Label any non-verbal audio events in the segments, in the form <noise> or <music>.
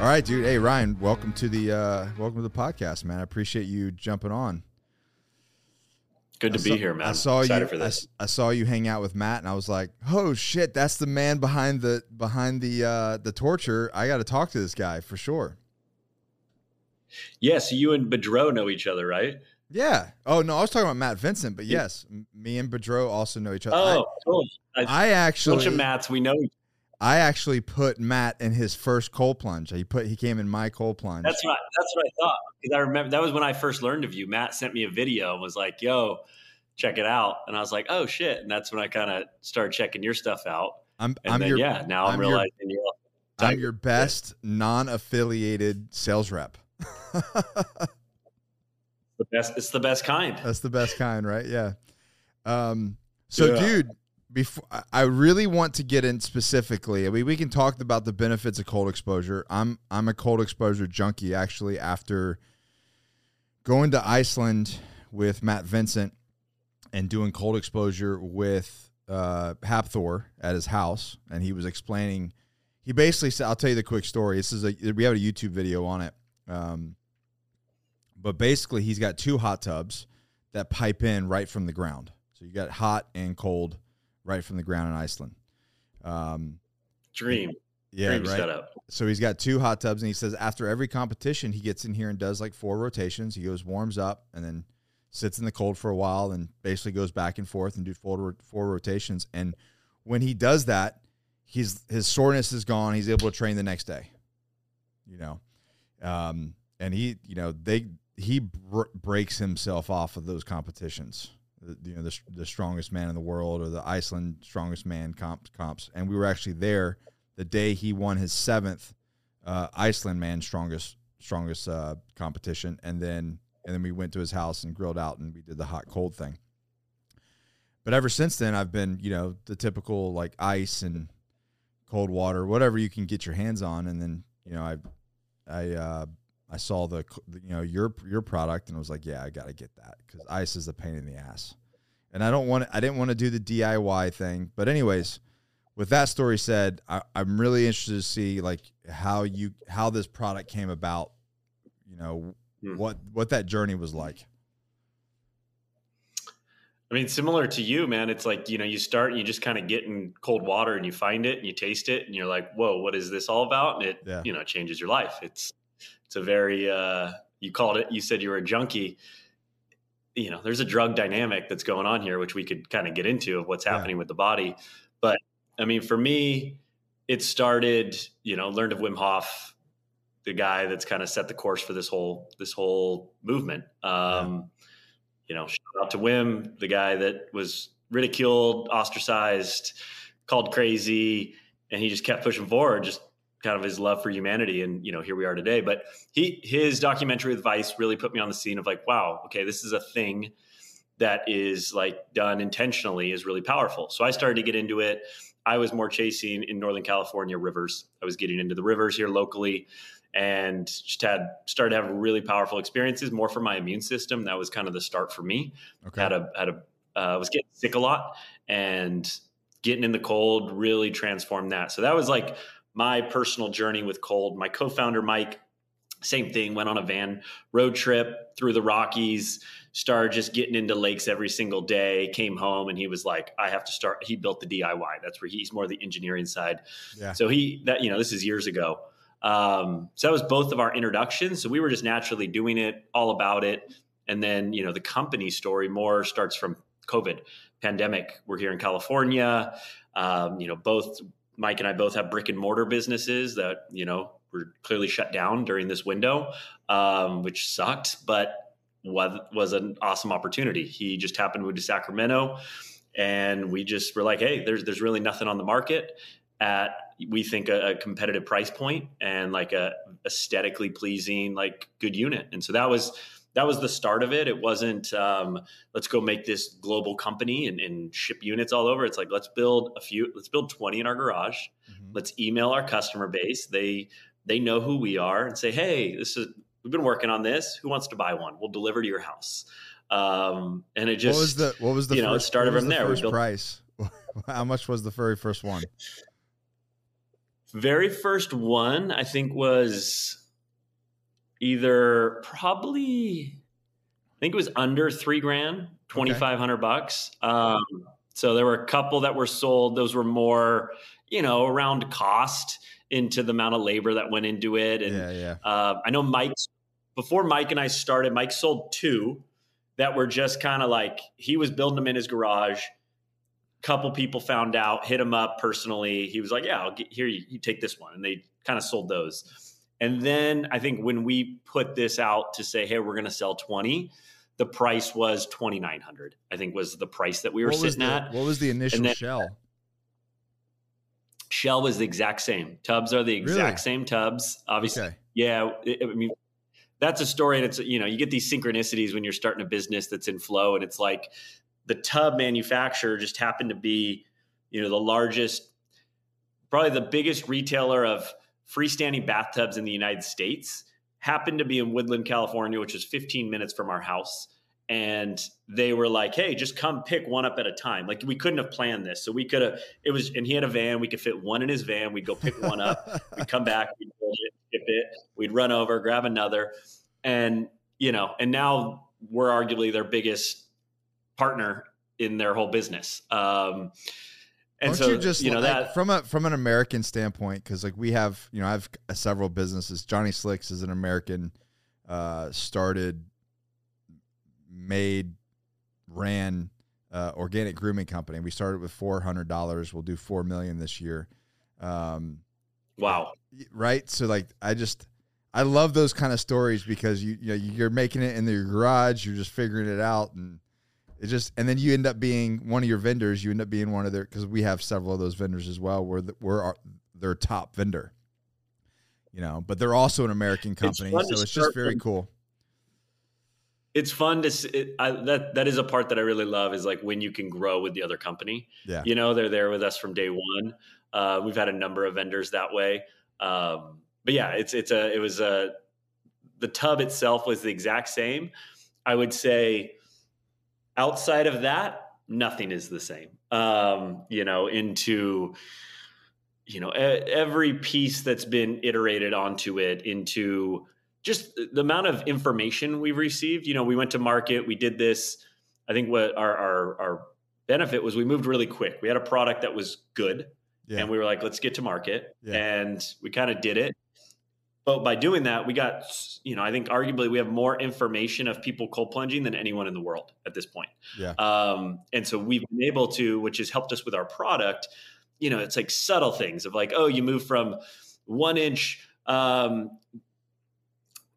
All right, dude. Hey, Ryan, welcome to the uh, welcome to the podcast, man. I appreciate you jumping on. Good to I be here, man. I saw Excited you. I, this. saw you hang out with Matt, and I was like, "Oh shit, that's the man behind the behind the uh, the torture." I got to talk to this guy for sure. Yeah, so you and Bedreau know each other, right? Yeah. Oh no, I was talking about Matt Vincent, but yes, me and Bedreau also know each other. Oh. I, I, I bunch of Matts we know. each- I actually put Matt in his first cold plunge. He put he came in my cold plunge. That's right. that's what I thought because I remember that was when I first learned of you. Matt sent me a video and was like, "Yo, check it out," and I was like, "Oh shit!" And that's when I kind of started checking your stuff out. I'm And I'm then your yeah, now I'm, I'm your- realizing you're. I'm your best non-affiliated sales rep. <laughs> the best. It's the best kind. That's the best kind, right? Yeah. Um, so, Yeah. dude, before I- really want to get in specifically. I mean, we can talk about the benefits of cold exposure. I'm I'm a cold exposure junkie actually. After going to Iceland with Matt Vincent and doing cold exposure with uh, Hafthor at his house, and he was explaining. He basically said, "I'll tell you the quick story. This is a we have a YouTube video on it." Um, but basically, he's got two hot tubs that pipe in right from the ground. So you got hot and cold right from the ground in Iceland. Um, Dream. yeah, Dream right. setup. So he's got two hot tubs, and he says after every competition, he gets in here and does like four rotations. He goes warms up and then sits in the cold for a while, and basically goes back and forth and do four four rotations. And when he does that, he's his soreness is gone. He's able to train the next day. You know, um, and he, you know, they he br- breaks himself off of those competitions. The, you know, the, the strongest man in the world or the Iceland strongest man comp, comps, and we were actually there the day he won his seventh uh, Iceland man strongest strongest uh, competition, and then and then we went to his house and grilled out and we did the hot cold thing. But ever since then, I've been you know the typical like ice and cold water, whatever you can get your hands on, and then you know I I uh, I saw the you know your your product and I was like, yeah, I got to get that because ice is a pain in the ass, and I don't want I didn't want to do the DIY thing, but anyways with that story said, I, I'm really interested to see like how you how this product came about. You know Hmm. what what that journey was like. I mean, similar to you, man. It's like you know, you start and you just kind of get in cold water and you find it and you taste it and you're like, "Whoa, what is this all about?" And it, Yeah. you know, changes your life. It's it's a very uh, you called it. You said you were a junkie. You know, there's a drug dynamic that's going on here, which we could kind of get into of what's Yeah. happening with the body. But I mean, for me, it started. You know, learned of Wim Hof, the guy that's kind of set the course for this whole this whole movement. Um, you know, shout out to Wim, the guy that was ridiculed, ostracized, called crazy, and he just kept pushing forward, just kind of his love for humanity. And, you know, here we are today. But he his documentary with Vice really put me on the scene of like, wow, okay, this is a thing that is like done intentionally is really powerful. So I started to get into it. I was more chasing in Northern California rivers. I was getting into the rivers here locally and just had started having really powerful experiences more for my immune system. That was kind of the start for me. Okay. Had a had a uh, was getting sick a lot and getting in the cold really transformed that. So that was like my personal journey with cold. My co-founder Mike, same thing, went on a van road trip through the Rockies, started just getting into lakes every single day, came home and he was like, I have to start. He built the DIY. That's where he's more the engineering side. Yeah. So he that you know, this is years ago. Um, so that was both of our introductions. So we were just naturally doing it, all about it. And then, you know, the company story more starts from COVID pandemic. We're here in California. Um, you know, both Mike and I both have brick and mortar businesses that, you know, were clearly shut down during this window, um, which sucked, but was, was an awesome opportunity. He just happened to move to Sacramento and we just were like, Hey, there's, there's really nothing on the market at, we think a, a competitive price point and like a aesthetically pleasing, like good unit. And so that was, that was the start of it. It wasn't um, let's go make this global company and, and ship units all over. It's like let's build a few, let's build twenty in our garage. Mhm. Let's email our customer base. They they know who we are and say, hey, this is we've been working on this. Who wants to buy one? We'll deliver to your house. Um, and it just what was the what was the you know, it started from the there. First built- price. <laughs> How much was the very first one? very first one I think was either probably I think it was under three grand, twenty five hundred bucks. Um, so there were a couple that were sold. Those were more, you know, around cost into the amount of labor that went into it. And yeah, yeah. Uh, I know Mike before Mike and I started. Mike sold two that were just kind of like he was building them in his garage. Couple people found out, hit him up personally. He was like, "Yeah, I'll get here. You, you take this one," and they kind of sold those. And then I think when we put this out to say, "Hey, we're going to sell 20," the price was 2900 I think was the price that we were What sitting the, at. what was the initial then- shell? Shell was the exact same. Tubs are the exact Really? same tubs. Obviously, Okay. Yeah, it- I mean, that's a story. And it's, you know, you get these synchronicities when you're starting a business that's in flow, and it's like the tub manufacturer just happened to be, you know, the largest, probably the biggest retailer of freestanding bathtubs in the United States. Happened to be in Woodland, California, which is 15 minutes from our house. And they were like, "Hey, just come pick one up at a time." Like we couldn't have planned this, so we could have. It was, and he had a van. We could fit one in his van. We'd go pick one up. <laughs> We'd come back, we'd build it, skip it, we'd run over, grab another, and you know, and now we're arguably their biggest partner in their whole business. Um, and Don't so you just you know like, that from a from an American standpoint, because like we have, you know, I have several businesses. Johnny Slicks is an American, uh, started, made, ran, uh, organic grooming company. We started with four hundred dollars. We'll do four million this year. Um, wow, right? So like I just I love those kind of stories because you you know you're making it in your garage, you're just figuring it out and it just and then you end up being one of your vendors, you end up being one of their cuz we have several of those vendors as well where the, we're our, their top vendor. You know, but they're also an American company, fun so it's just very from- cool. it's fun to see. it, I, that that is a part that I really love is like when you can grow with the other company. Yeah. You know, they're there with us from day one. Uh, we've had a number of vendors that way. Um, but yeah, it's it's a it was a the tub itself was the exact same. I would say outside of that, nothing is the same. Um, you know, into you know every piece that's been iterated onto it into just the amount of information we've received. You know, we went to market, we did this. I think what our our, our benefit was we moved really quick. We had a product that was good, Yeah. and we were like, let's get to market, Yeah. and we kind of did it. But by doing that, we got, you know, I think arguably we have more information of people cold plunging than anyone in the world at this point. Yeah. Um, and so we've been able to, which has helped us with our product. You know, it's like subtle things of like, oh, you move from one inch, um,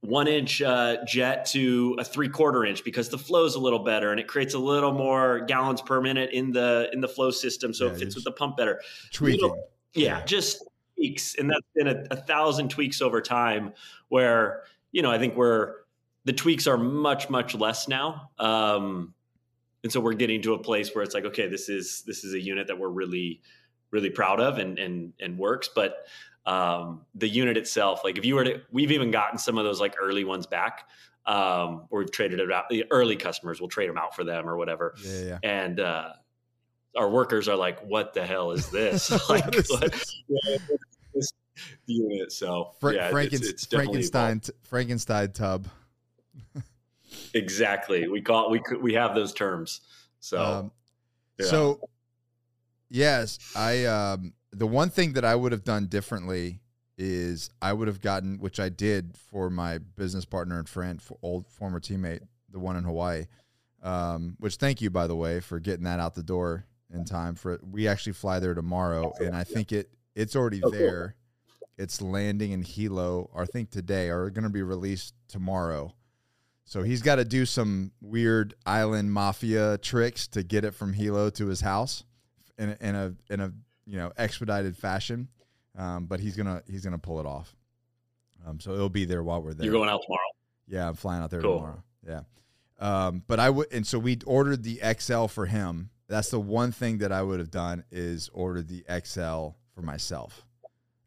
one inch uh, jet to a three quarter inch because the flow is a little better and it creates a little more gallons per minute in the in the flow system, so Yeah, it fits with the pump better Tweaking. yeah, Yeah. just tweaks and that's been a, a thousand tweaks over time where you know i think we're the tweaks are much much less now um and so we're getting to a place where it's like okay this is this is a unit that we're really really proud of and and and works but um the unit itself like if you were to we've even gotten some of those like early ones back um where we've traded it out the early customers will trade them out for them or whatever Yeah, yeah. and uh, our workers are like, "What the hell is this? <laughs> <laughs> like, What is what- this? <laughs> <laughs> this unit?" So Fra- yeah, Franken- it's, it's Frankenstein Frankenstein tub. Exactly. We call we we have those terms. So Um, yeah. So, yes, I um, the one thing that I would have done differently is I would have gotten, which I did for my business partner and friend, for old former teammate, the one in Hawaii. Um, which thank you by the way for getting that out the door in time for we actually fly there tomorrow, and I think it it's already Oh, cool. there. It's landing in Hilo, or I think today, or going to be released tomorrow. So he's got to do some weird island mafia tricks to get it from Hilo to his house in a, in a in a you know expedited fashion. Um, but he's gonna he's gonna pull it off. Um, so it'll be there while we're there. you're going out tomorrow. Yeah, I'm flying out there Cool. tomorrow. Yeah. Um, but I would, and so we ordered the XL for him. That's the one thing that I would have done is ordered the XL for myself.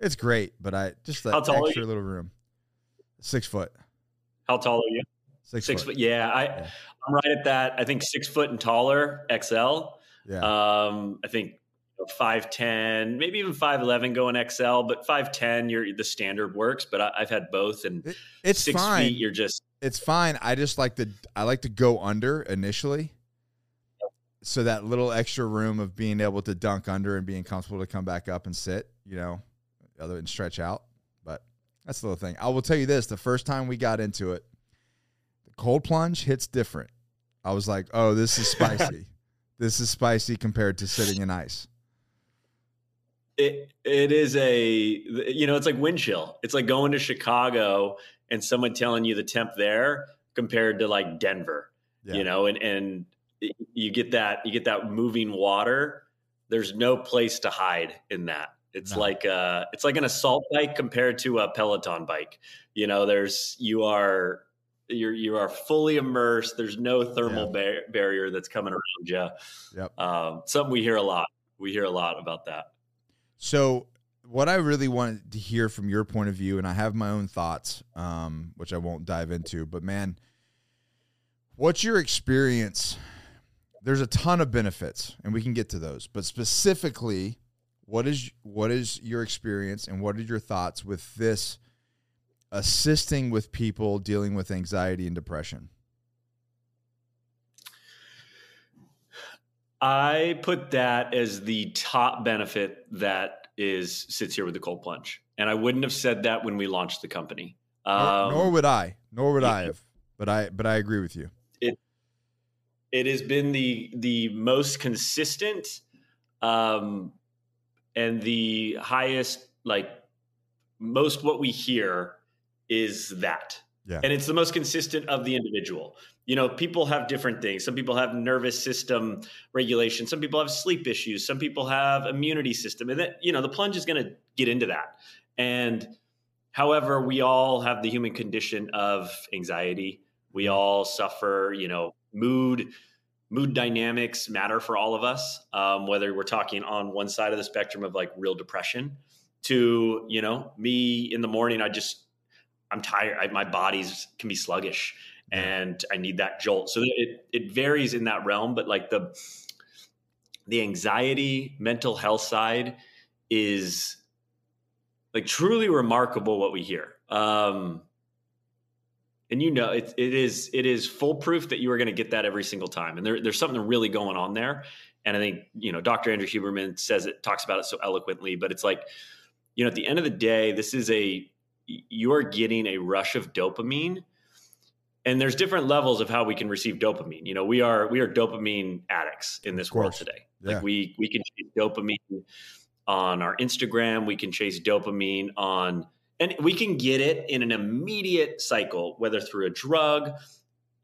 It's great, but I just that How tall are extra little room. Six foot. How tall are you? Six, Six foot. foot. Yeah, I Yeah. I'm right at that. I think six foot and taller, XL. Yeah. Um, I think five ten, maybe even five eleven going XL, but five ten, you're the standard works. But I, have had both, and it, it's six fine. feet, you're just it's fine. I just like to I like to go under initially, so that little extra room of being able to dunk under and being comfortable to come back up and sit, you know, other than stretch out. But that's the little thing. I will tell you this: the first time we got into it, the cold plunge hits different. I was like, oh, this is spicy. <laughs> this is spicy compared to sitting in ice. It it is a you know it's like wind chill. It's like going to Chicago and someone telling you the temp there compared to like Denver. Yeah. You know, and and you get that you get that moving water. There's no place to hide in that. It's no. like uh it's like an assault bike compared to a Peloton bike. You know, there's you are you're you are fully immersed. There's no thermal yeah. bar- barrier that's coming around you. Yep. Um, something we hear a lot. We hear a lot about that. So, what I really wanted to hear from your point of view, and I have my own thoughts, um, which I won't dive into, but man, what's your experience? There's a ton of benefits, and we can get to those. But specifically, what is what is your experience, and what are your thoughts with this? assisting with people dealing with anxiety and depression? I put that as the top benefit that is sits here with the cold plunge, and I wouldn't have said that when we launched the company. Um, nor, nor, would I. Nor would I have. But I. But I agree with you. It. Has been the the most consistent, um, and the highest like most what we hear is that. Yeah. And it's the most consistent of the individual. You know, people have different things. Some people have nervous system regulation. Some people have sleep issues. Some people have immunity system. And that, you know, the plunge is going to get into that. And however, we all have the human condition of anxiety. We all suffer, you know, mood, mood dynamics matter for all of us. Um, whether we're talking on one side of the spectrum of like real depression to, you know, me in the morning, I just I'm tired. I, my body's can be sluggish, and I need that jolt. So it it varies in that realm, but like the the anxiety, mental health side is like truly remarkable what we hear. Um, and you know it, it is it is foolproof that you are going to get that every single time. And there, there's something really going on there. And i think you know dr andrew huberman says it talks about it so eloquently but it's like you know at the end of the day this is a you're getting a rush of dopamine. And there's different levels of how we can receive dopamine. You know we are we are dopamine addicts in this world today. Yeah. like we we can chase dopamine on our instagram. We can chase dopamine on and we can get it in an immediate cycle whether through a drug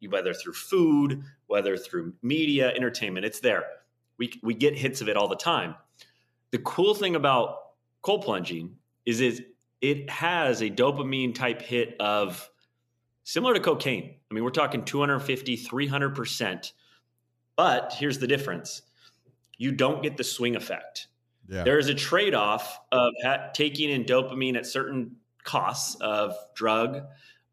whether through food whether through media entertainment it's there we we get hits of it all the time the cool thing about cold plunging is is it has a dopamine type hit of similar to cocaine. I mean, we're talking 250, 300%. But here's the difference you don't get the swing effect. Yeah. There is a trade off of ha- taking in dopamine at certain costs of drug,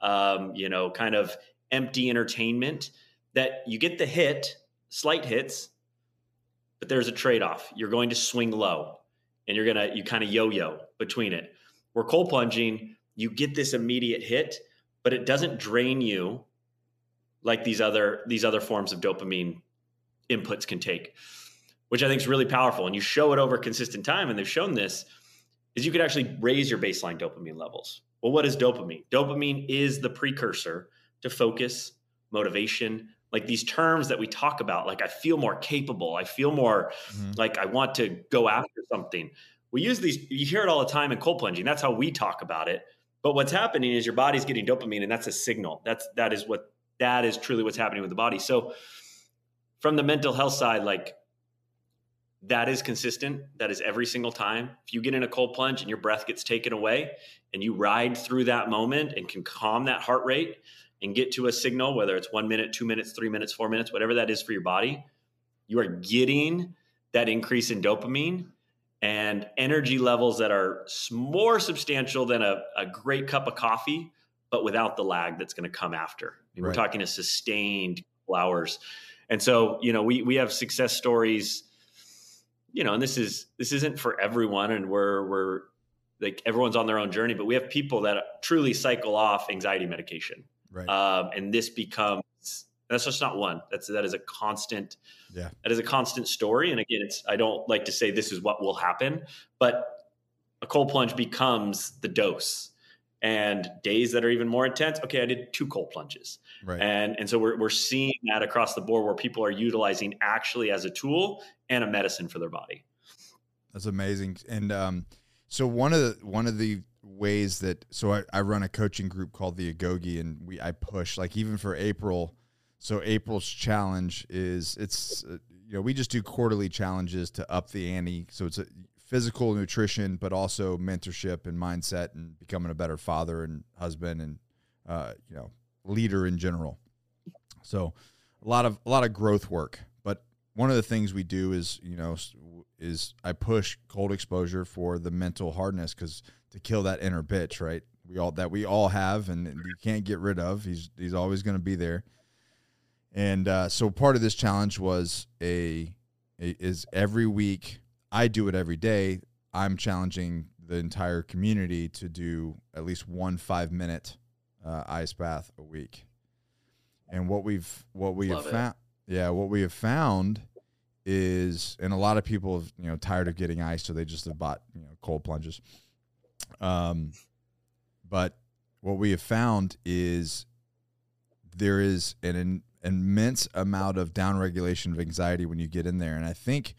um, you know, kind of empty entertainment that you get the hit, slight hits, but there's a trade off. You're going to swing low and you're going to, you kind of yo yo between it. Where cold plunging, you get this immediate hit, but it doesn't drain you like these other these other forms of dopamine inputs can take, which I think is really powerful. And you show it over consistent time, and they've shown this is you could actually raise your baseline dopamine levels. Well, what is dopamine? Dopamine is the precursor to focus, motivation, like these terms that we talk about. Like I feel more capable. I feel more mm-hmm. like I want to go after something we use these you hear it all the time in cold plunging that's how we talk about it but what's happening is your body's getting dopamine and that's a signal that's that is what that is truly what's happening with the body so from the mental health side like that is consistent that is every single time if you get in a cold plunge and your breath gets taken away and you ride through that moment and can calm that heart rate and get to a signal whether it's one minute two minutes three minutes four minutes whatever that is for your body you are getting that increase in dopamine and energy levels that are more substantial than a, a great cup of coffee, but without the lag that's going to come after. Right. We're talking a sustained hours. And so, you know, we, we have success stories you know, and this is this isn't for everyone, and we're we're like everyone's on their own journey, but we have people that truly cycle off anxiety medication, Right. um, and this becomes that's just not one. That's that is a constant. Yeah. that is a constant story. And again, it's I don't like to say this is what will happen, but a cold plunge becomes the dose. And days that are even more intense. Okay, I did two cold plunges, right. and and so we're we're seeing that across the board where people are utilizing actually as a tool and a medicine for their body. That's amazing. And um, so one of the one of the ways that so I, I run a coaching group called the Agoge, and we I push like even for April. So April's challenge is it's uh, you know we just do quarterly challenges to up the ante. So it's a physical nutrition, but also mentorship and mindset, and becoming a better father and husband, and uh, you know leader in general. So a lot of a lot of growth work. But one of the things we do is you know is I push cold exposure for the mental hardness because to kill that inner bitch, right? We all that we all have, and you can't get rid of. He's he's always going to be there. And uh, so part of this challenge was a, a is every week I do it every day. I'm challenging the entire community to do at least one five minute uh, ice bath a week. And what we've what we Love have found, yeah, what we have found is, and a lot of people have you know tired of getting ice, so they just have bought you know cold plunges. Um, but what we have found is there is an, an immense amount of downregulation of anxiety when you get in there, and I think,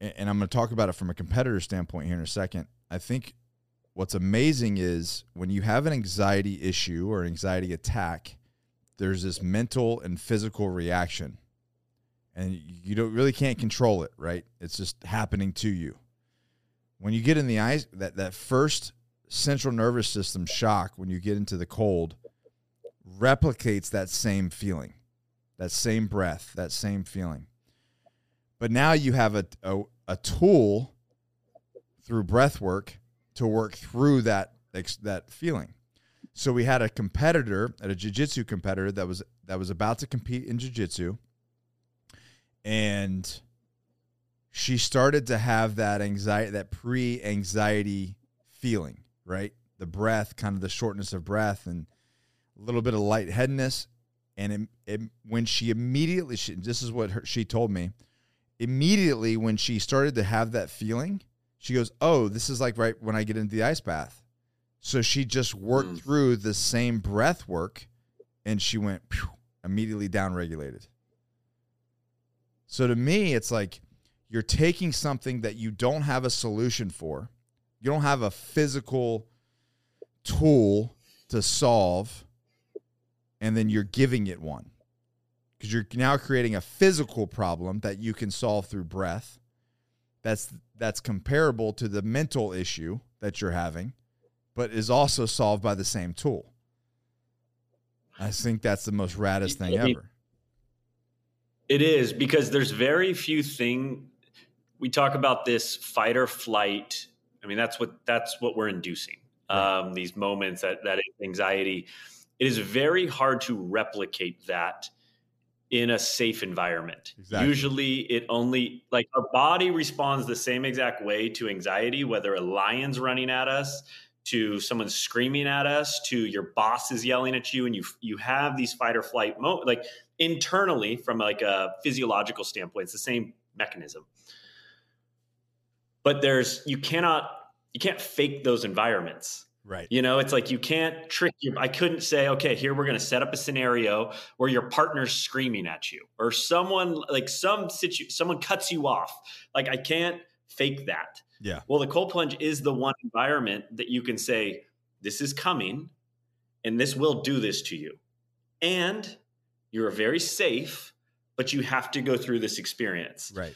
and I'm going to talk about it from a competitor standpoint here in a second. I think what's amazing is when you have an anxiety issue or an anxiety attack, there's this mental and physical reaction, and you don't really can't control it. Right? It's just happening to you. When you get in the ice, that that first central nervous system shock when you get into the cold replicates that same feeling, that same breath, that same feeling. But now you have a, a, a tool through breath work to work through that that feeling. So we had a competitor, at a jiu-jitsu competitor that was that was about to compete in jiu-jitsu and she started to have that anxiety that pre-anxiety feeling, right? The breath, kind of the shortness of breath and a little bit of lightheadedness. And it, it, when she immediately, she, this is what her, she told me, immediately when she started to have that feeling, she goes, Oh, this is like right when I get into the ice bath. So she just worked Mm. through the same breath work and she went immediately downregulated. So to me, it's like you're taking something that you don't have a solution for, you don't have a physical tool to solve, and then you're giving it one because you're now creating a physical problem that you can solve through breath. That's that's comparable to the mental issue that you're having, but is also solved by the same tool. I think that's the most raddest thing ever. It is because there's very few thing we talk about this fight or flight. I mean, that's what that's what we're inducing. Right. Um, these moments that that anxiety. It is very hard to replicate that in a safe environment. Exactly. Usually, it only like our body responds the same exact way to anxiety, whether a lion's running at us, to someone screaming at us, to your boss is yelling at you, and you you have these fight or flight mo like internally from like a physiological standpoint, it's the same mechanism. But there's you cannot you can't fake those environments. Right. You know, it's like you can't trick you. I couldn't say, okay, here we're going to set up a scenario where your partner's screaming at you, or someone like some situ, someone cuts you off. Like I can't fake that. Yeah. Well, the cold plunge is the one environment that you can say, this is coming, and this will do this to you, and you're very safe, but you have to go through this experience Right.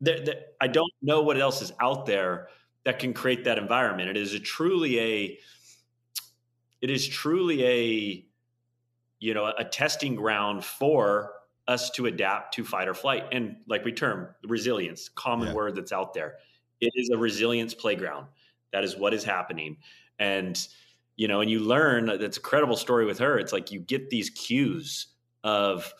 there, there- I don't know what else is out there that can create that environment. It is a truly a, it is truly a, you know, a testing ground for us to adapt to fight or flight. And like we term resilience, common Yeah. word that's out there. It is a resilience playground. That is what is happening. And, you know, and you learn that's a credible story with her. It's like you get these cues of,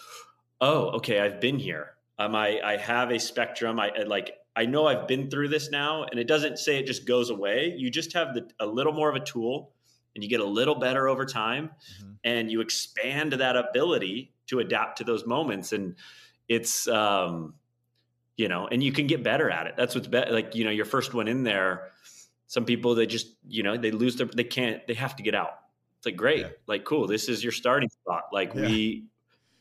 oh, okay, I've been here. Um, I, I have a spectrum. I I like I know I've been through this now, and it doesn't say it just goes away. You just have the, a little more of a tool, and you get a little better over time, mm-hmm. and you expand that ability to adapt to those moments. And it's, um, you know, and you can get better at it. That's what's be- like, you know, your first one in there. Some people they just, you know, they lose their, they can't, they have to get out. It's like great, yeah. like cool. This is your starting spot. Like yeah. we,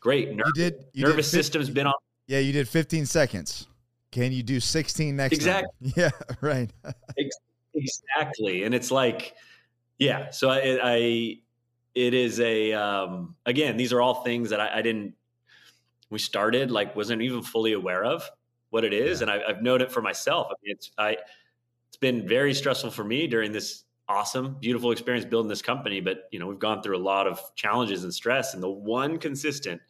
great. Ner- you did. You nervous did system's been on. Yeah, you did 15 seconds. Can you do 16 next exactly. Time? <laughs> Yeah, right. <laughs> exactly. And it's like, yeah. So I, I it is a, um, again, these are all things that I, I, didn't, we started like, wasn't even fully aware of what it is. Yeah. And I, have known it for myself. I mean, it's, I, it's been very stressful for me during this awesome, beautiful experience building this company. But, you know, we've gone through a lot of challenges and stress. And the one consistent,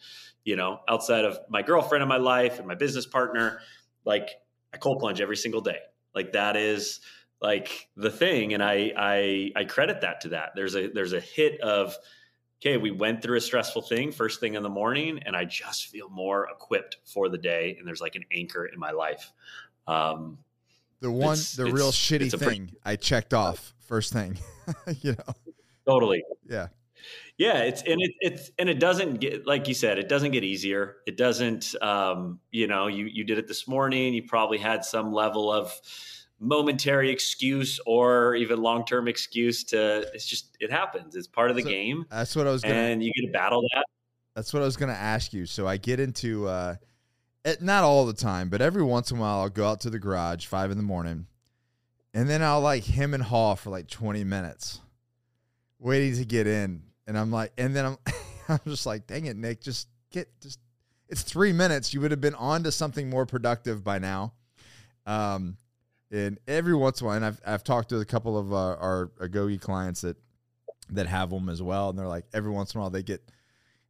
you know, outside of my girlfriend in my life and my business partner, like I cold plunge every single day. Like that is like the thing. And I I I credit that to that. There's a there's a hit of okay, we went through a stressful thing first thing in the morning, and I just feel more equipped for the day. And there's like an anchor in my life. Um, the one, the real shitty thing pretty, I checked off first thing, <laughs> you know. Totally. Yeah. Yeah, it's and it, it's and it doesn't get like you said, it doesn't get easier. It doesn't. Um, you know, you you did it this morning. You probably had some level of momentary excuse or even long term excuse to. It's just it happens. It's part of the so game. That's what I was. Gonna, and you get to battle that. That's what I was going to ask you. So I get into. uh it, not all the time, but every once in a while I'll go out to the garage five in the morning, and then I'll like him and haw for like twenty minutes, waiting to get in and I'm like, and then I'm, <laughs> I'm just like, dang it, Nick, just get, just, it's three minutes. You would have been on to something more productive by now. Um, and every once in a while, and I've, I've talked to a couple of uh, our Agoge clients that, that have them as well. And they're like, every once in a while they get,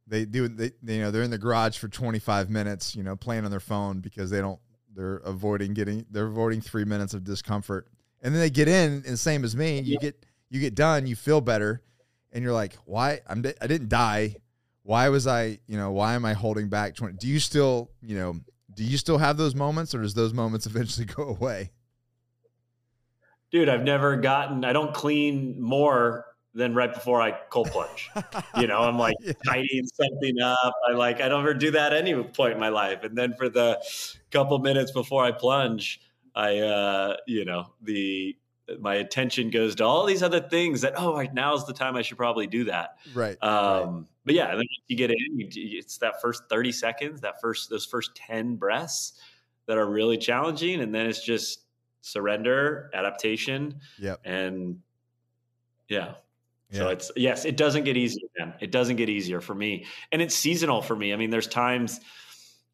they do, they, you know, they're in the garage for 25 minutes, you know, playing on their phone because they don't, they're avoiding getting, they're avoiding three minutes of discomfort. And then they get in and same as me, you get, you get done, you feel better and you're like, why? I'm I didn't die. Why was I? You know, why am I holding back? Twenty? Do you still, you know, do you still have those moments, or does those moments <laughs> eventually go away? Dude, I've never gotten. I don't clean more than right before I cold plunge. <laughs> you know, I'm like yeah. tidying something up. I like I don't ever do that any point in my life. And then for the couple minutes before I plunge, I uh, you know, the my attention goes to all these other things that oh right now's the time I should probably do that right, um, right. but yeah then you get in you, it's that first 30 seconds that first those first 10 breaths that are really challenging and then it's just surrender adaptation yep. and yeah. yeah so it's yes it doesn't get easier man it doesn't get easier for me and it's seasonal for me I mean there's times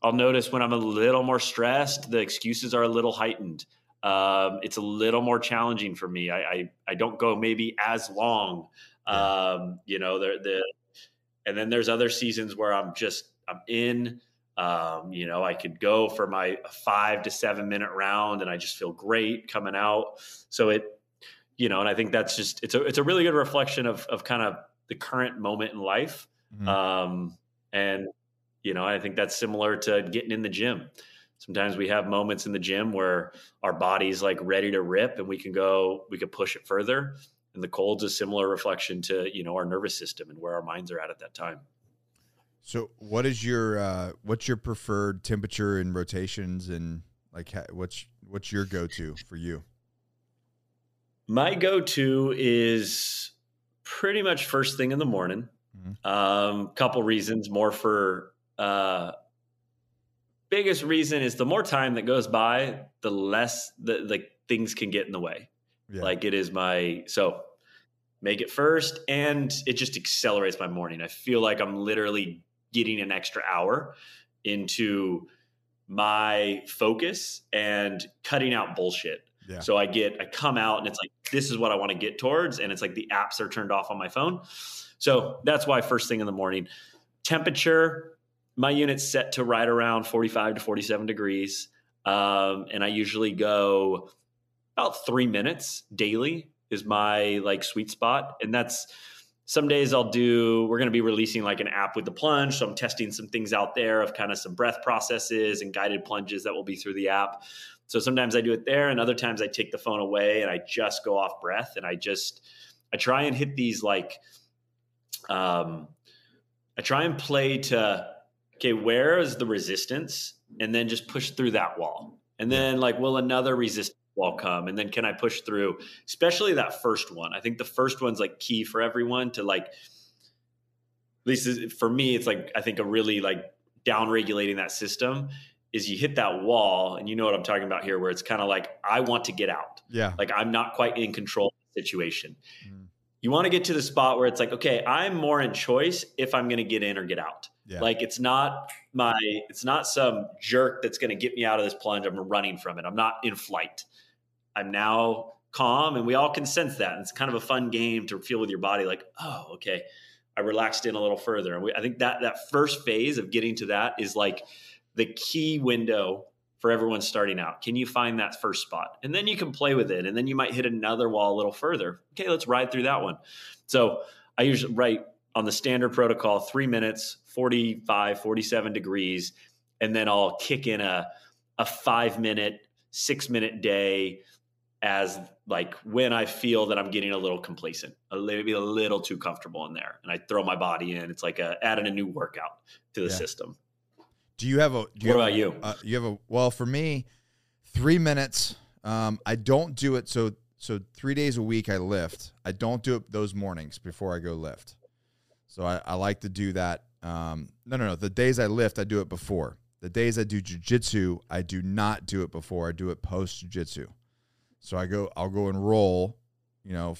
I'll notice when I'm a little more stressed the excuses are a little heightened um, it's a little more challenging for me. I, I, I don't go maybe as long. Um, you know, the, the and then there's other seasons where I'm just I'm in. Um, you know, I could go for my five to seven minute round, and I just feel great coming out. So it, you know, and I think that's just it's a it's a really good reflection of of kind of the current moment in life. Mm-hmm. Um, and you know, I think that's similar to getting in the gym sometimes we have moments in the gym where our body's like ready to rip and we can go we can push it further. And the cold's a similar reflection to you know our nervous system and where our minds are at at that time. So what is your uh what's your preferred temperature and rotations and like what's what's your go-to for you? My go-to is pretty much first thing in the morning. Mm-hmm. um couple reasons more for uh biggest reason is the more time that goes by, the less the like things can get in the way. Yeah. Like it is my so make it first and it just accelerates my morning. I feel like I'm literally getting an extra hour into my focus and cutting out bullshit. Yeah. So I get I come out and it's like this is what I want to get towards and it's like the apps are turned off on my phone. So that's why first thing in the morning. Temperature my unit's set to right around 45 to 47 degrees. Um, and I usually go about three minutes daily is my like sweet spot. And that's some days I'll do, we're going to be releasing like an app with the plunge. So I'm testing some things out there of kind of some breath processes and guided plunges that will be through the app. So sometimes I do it there, and other times I take the phone away and I just go off breath and I just I try and hit these like um I try and play to okay, where is the resistance? And then just push through that wall. And then like will another resistance wall come? And then can I push through? Especially that first one. I think the first one's like key for everyone to like at least for me, it's like I think a really like down regulating that system is you hit that wall and you know what I'm talking about here where it's kind of like I want to get out. Yeah. Like I'm not quite in control of the situation. Mm. You want to get to the spot where it's like, okay, I'm more in choice if I'm going to get in or get out. Yeah. Like it's not my it's not some jerk that's going to get me out of this plunge. I'm running from it. I'm not in flight. I'm now calm and we all can sense that. And it's kind of a fun game to feel with your body like, oh, okay. I relaxed in a little further. And we, I think that that first phase of getting to that is like the key window for everyone starting out. Can you find that first spot? And then you can play with it. And then you might hit another wall a little further. Okay, let's ride through that one. So I usually write on the standard protocol three minutes, 45, 47 degrees. And then I'll kick in a, a five minute, six minute day as like when I feel that I'm getting a little complacent, a little, maybe a little too comfortable in there. And I throw my body in. It's like a, adding a new workout to the yeah. system. Do you have a? Do what about you? Uh, you have a well for me, three minutes. Um, I don't do it so so three days a week I lift. I don't do it those mornings before I go lift. So I, I like to do that. Um, no, no, no. The days I lift, I do it before. The days I do jujitsu, I do not do it before. I do it post jujitsu. So I go, I'll go and roll, you know,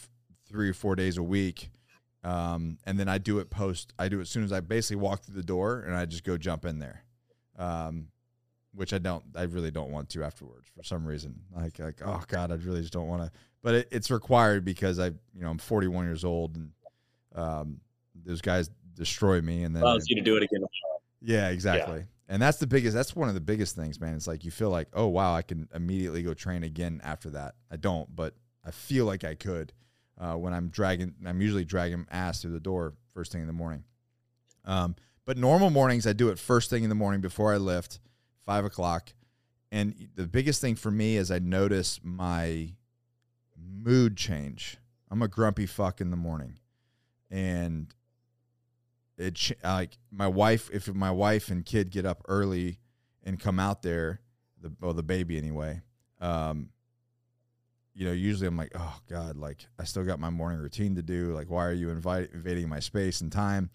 three or four days a week, um, and then I do it post. I do it as soon as I basically walk through the door, and I just go jump in there um, which I don't, I really don't want to afterwards for some reason. Like, like oh god, I really just don't want to. But it, it's required because I, you know, I'm 41 years old, and um, those guys destroy me, and then allows you to do it again. Yeah, exactly. Yeah. And that's the biggest. That's one of the biggest things, man. It's like you feel like, oh wow, I can immediately go train again after that. I don't, but I feel like I could uh, when I'm dragging. I'm usually dragging ass through the door first thing in the morning. Um, but normal mornings, I do it first thing in the morning before I lift, five o'clock. And the biggest thing for me is I notice my mood change. I'm a grumpy fuck in the morning. And it like my wife, if my wife and kid get up early and come out there, the well, the baby anyway, um, you know, usually I'm like, oh God, like I still got my morning routine to do. Like, why are you invite, invading my space and time?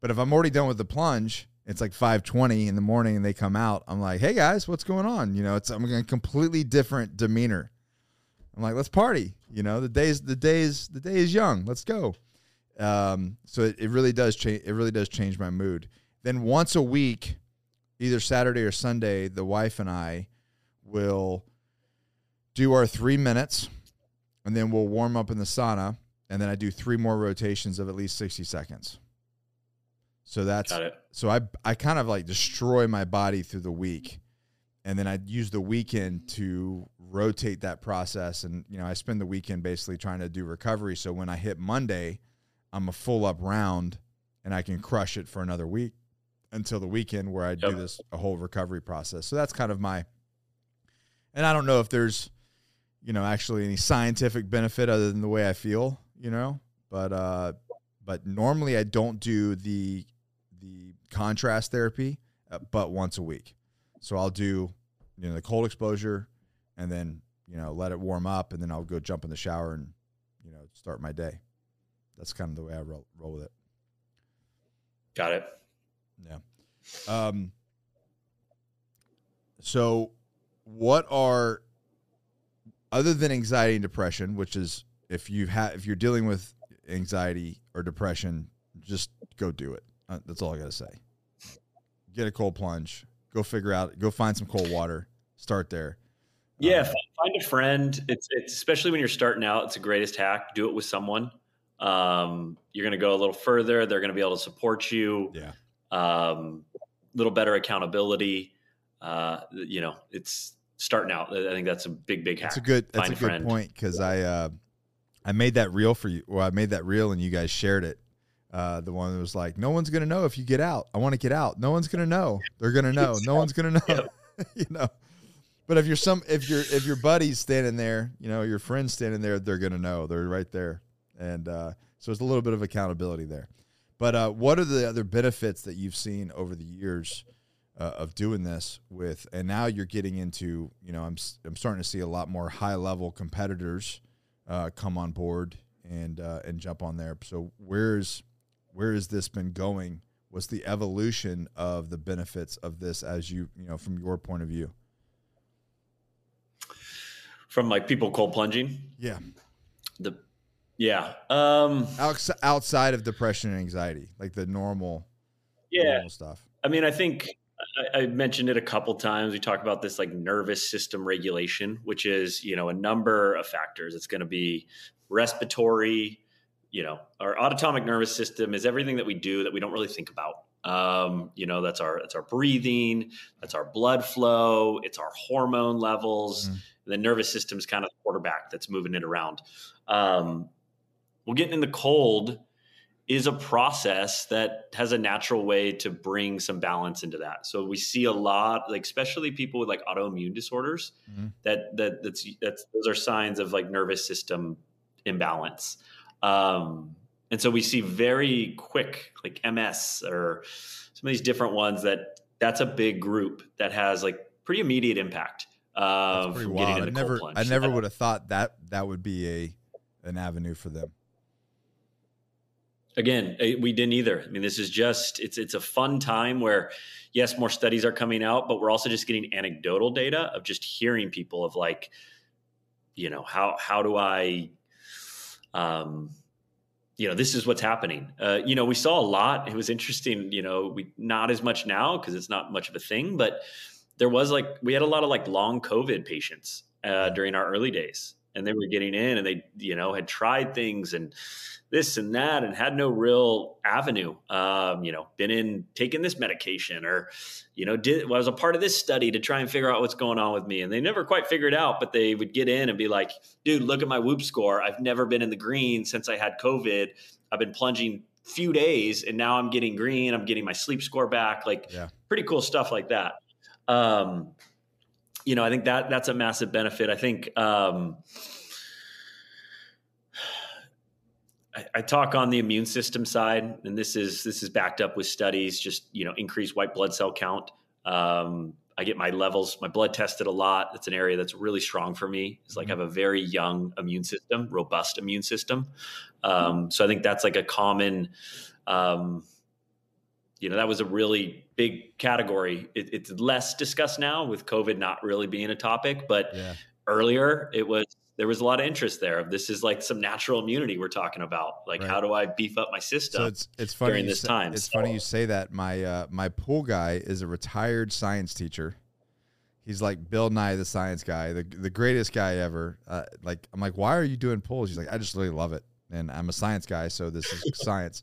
But if I'm already done with the plunge, it's like 5:20 in the morning and they come out. I'm like, "Hey guys, what's going on?" You know, it's I'm a completely different demeanor. I'm like, "Let's party." You know, the days the days the day is young. Let's go. Um, so it, it really does change. It really does change my mood. Then once a week, either Saturday or Sunday, the wife and I will do our three minutes, and then we'll warm up in the sauna, and then I do three more rotations of at least 60 seconds. So that's so I I kind of like destroy my body through the week. And then I use the weekend to rotate that process. And, you know, I spend the weekend basically trying to do recovery. So when I hit Monday, I'm a full up round and I can crush it for another week until the weekend where I yep. do this a whole recovery process. So that's kind of my and I don't know if there's, you know, actually any scientific benefit other than the way I feel, you know, but uh but normally I don't do the the contrast therapy, uh, but once a week. So I'll do, you know, the cold exposure, and then you know let it warm up, and then I'll go jump in the shower and you know start my day. That's kind of the way I roll, roll with it. Got it. Yeah. Um. So, what are other than anxiety and depression, which is if you have if you're dealing with anxiety or depression, just go do it. Uh, that's all I got to say. Get a cold plunge. Go figure out. Go find some cold water. Start there. Yeah, um, find a friend. It's, it's especially when you're starting out. It's the greatest hack. Do it with someone. Um, you're going to go a little further. They're going to be able to support you. Yeah. Um, a little better accountability. Uh, you know, it's starting out. I think that's a big, big hack. That's a good. That's find a, a good point because I uh, I made that reel for you. Well, I made that reel and you guys shared it uh, the one that was like, "No one's gonna know if you get out. I want to get out. No one's gonna know. They're gonna know. No one's gonna know." <laughs> you know. but if you're some if your if your buddy's standing there, you know, your friend's standing there, they're gonna know. They're right there. And uh, so it's a little bit of accountability there. But uh, what are the other benefits that you've seen over the years uh, of doing this with? And now you're getting into, you know, I'm I'm starting to see a lot more high level competitors uh, come on board and uh, and jump on there. So where's where has this been going? What's the evolution of the benefits of this as you you know from your point of view? From like people cold plunging. Yeah. The yeah. Um, outside of depression and anxiety, like the normal, yeah normal stuff. I mean, I think I, I mentioned it a couple times. We talk about this like nervous system regulation, which is you know a number of factors. It's going to be respiratory. You know, our autonomic nervous system is everything that we do that we don't really think about. Um, you know, that's our that's our breathing, that's our blood flow, it's our hormone levels. Mm. The nervous system is kind of the quarterback that's moving it around. Um, well, getting in the cold is a process that has a natural way to bring some balance into that. So we see a lot, like especially people with like autoimmune disorders, mm-hmm. that that that's that's those are signs of like nervous system imbalance. Um, and so we see very quick, like MS or some of these different ones that that's a big group that has like pretty immediate impact. Pretty wild. I never, I never would have thought that that would be a an avenue for them again eh, we didn't either. I mean this is just it's it's a fun time where yes more studies are coming out but we're also just getting anecdotal data of just hearing people of like you know how how do i um you know this is what's happening. Uh, you know we saw a lot. It was interesting you know we not as much now because it's not much of a thing but there was like we had a lot of like long covid patients uh, during our early days and they were getting in and they you know had tried things and this and that and had no real avenue um, you know been in taking this medication or you know did was a part of this study to try and figure out what's going on with me. And they never quite figured out but they would get in and be like dude look at my whoop score. I've never been in the green since i had covid. I've been plunging few days and now i'm getting green. I'm getting my sleep score back. Like yeah. pretty cool stuff like that. Um, you know i think that that's a massive benefit i think um, I, I, talk on the immune system side, and this is this is backed up with studies. Just you know, increase white blood cell count. Um, I get my levels, my blood tested a lot. That's an area that's really strong for me. It's like mm-hmm. I have a very young immune system, robust immune system. Um, so I think that's like a common. Um, you know, that was a really big category. It, it's less discussed now with COVID not really being a topic, but yeah. earlier it was there was a lot of interest there. This is like some natural immunity we're talking about. Like, right. how do I beef up my system? So it's it's funny during this say, time. It's so. funny you say that. My uh, my pool guy is a retired science teacher. He's like Bill Nye, the science guy, the the greatest guy ever. Uh, like I'm like, why are you doing pools? He's like, I just really love it, and I'm a science guy, so this is <laughs> science.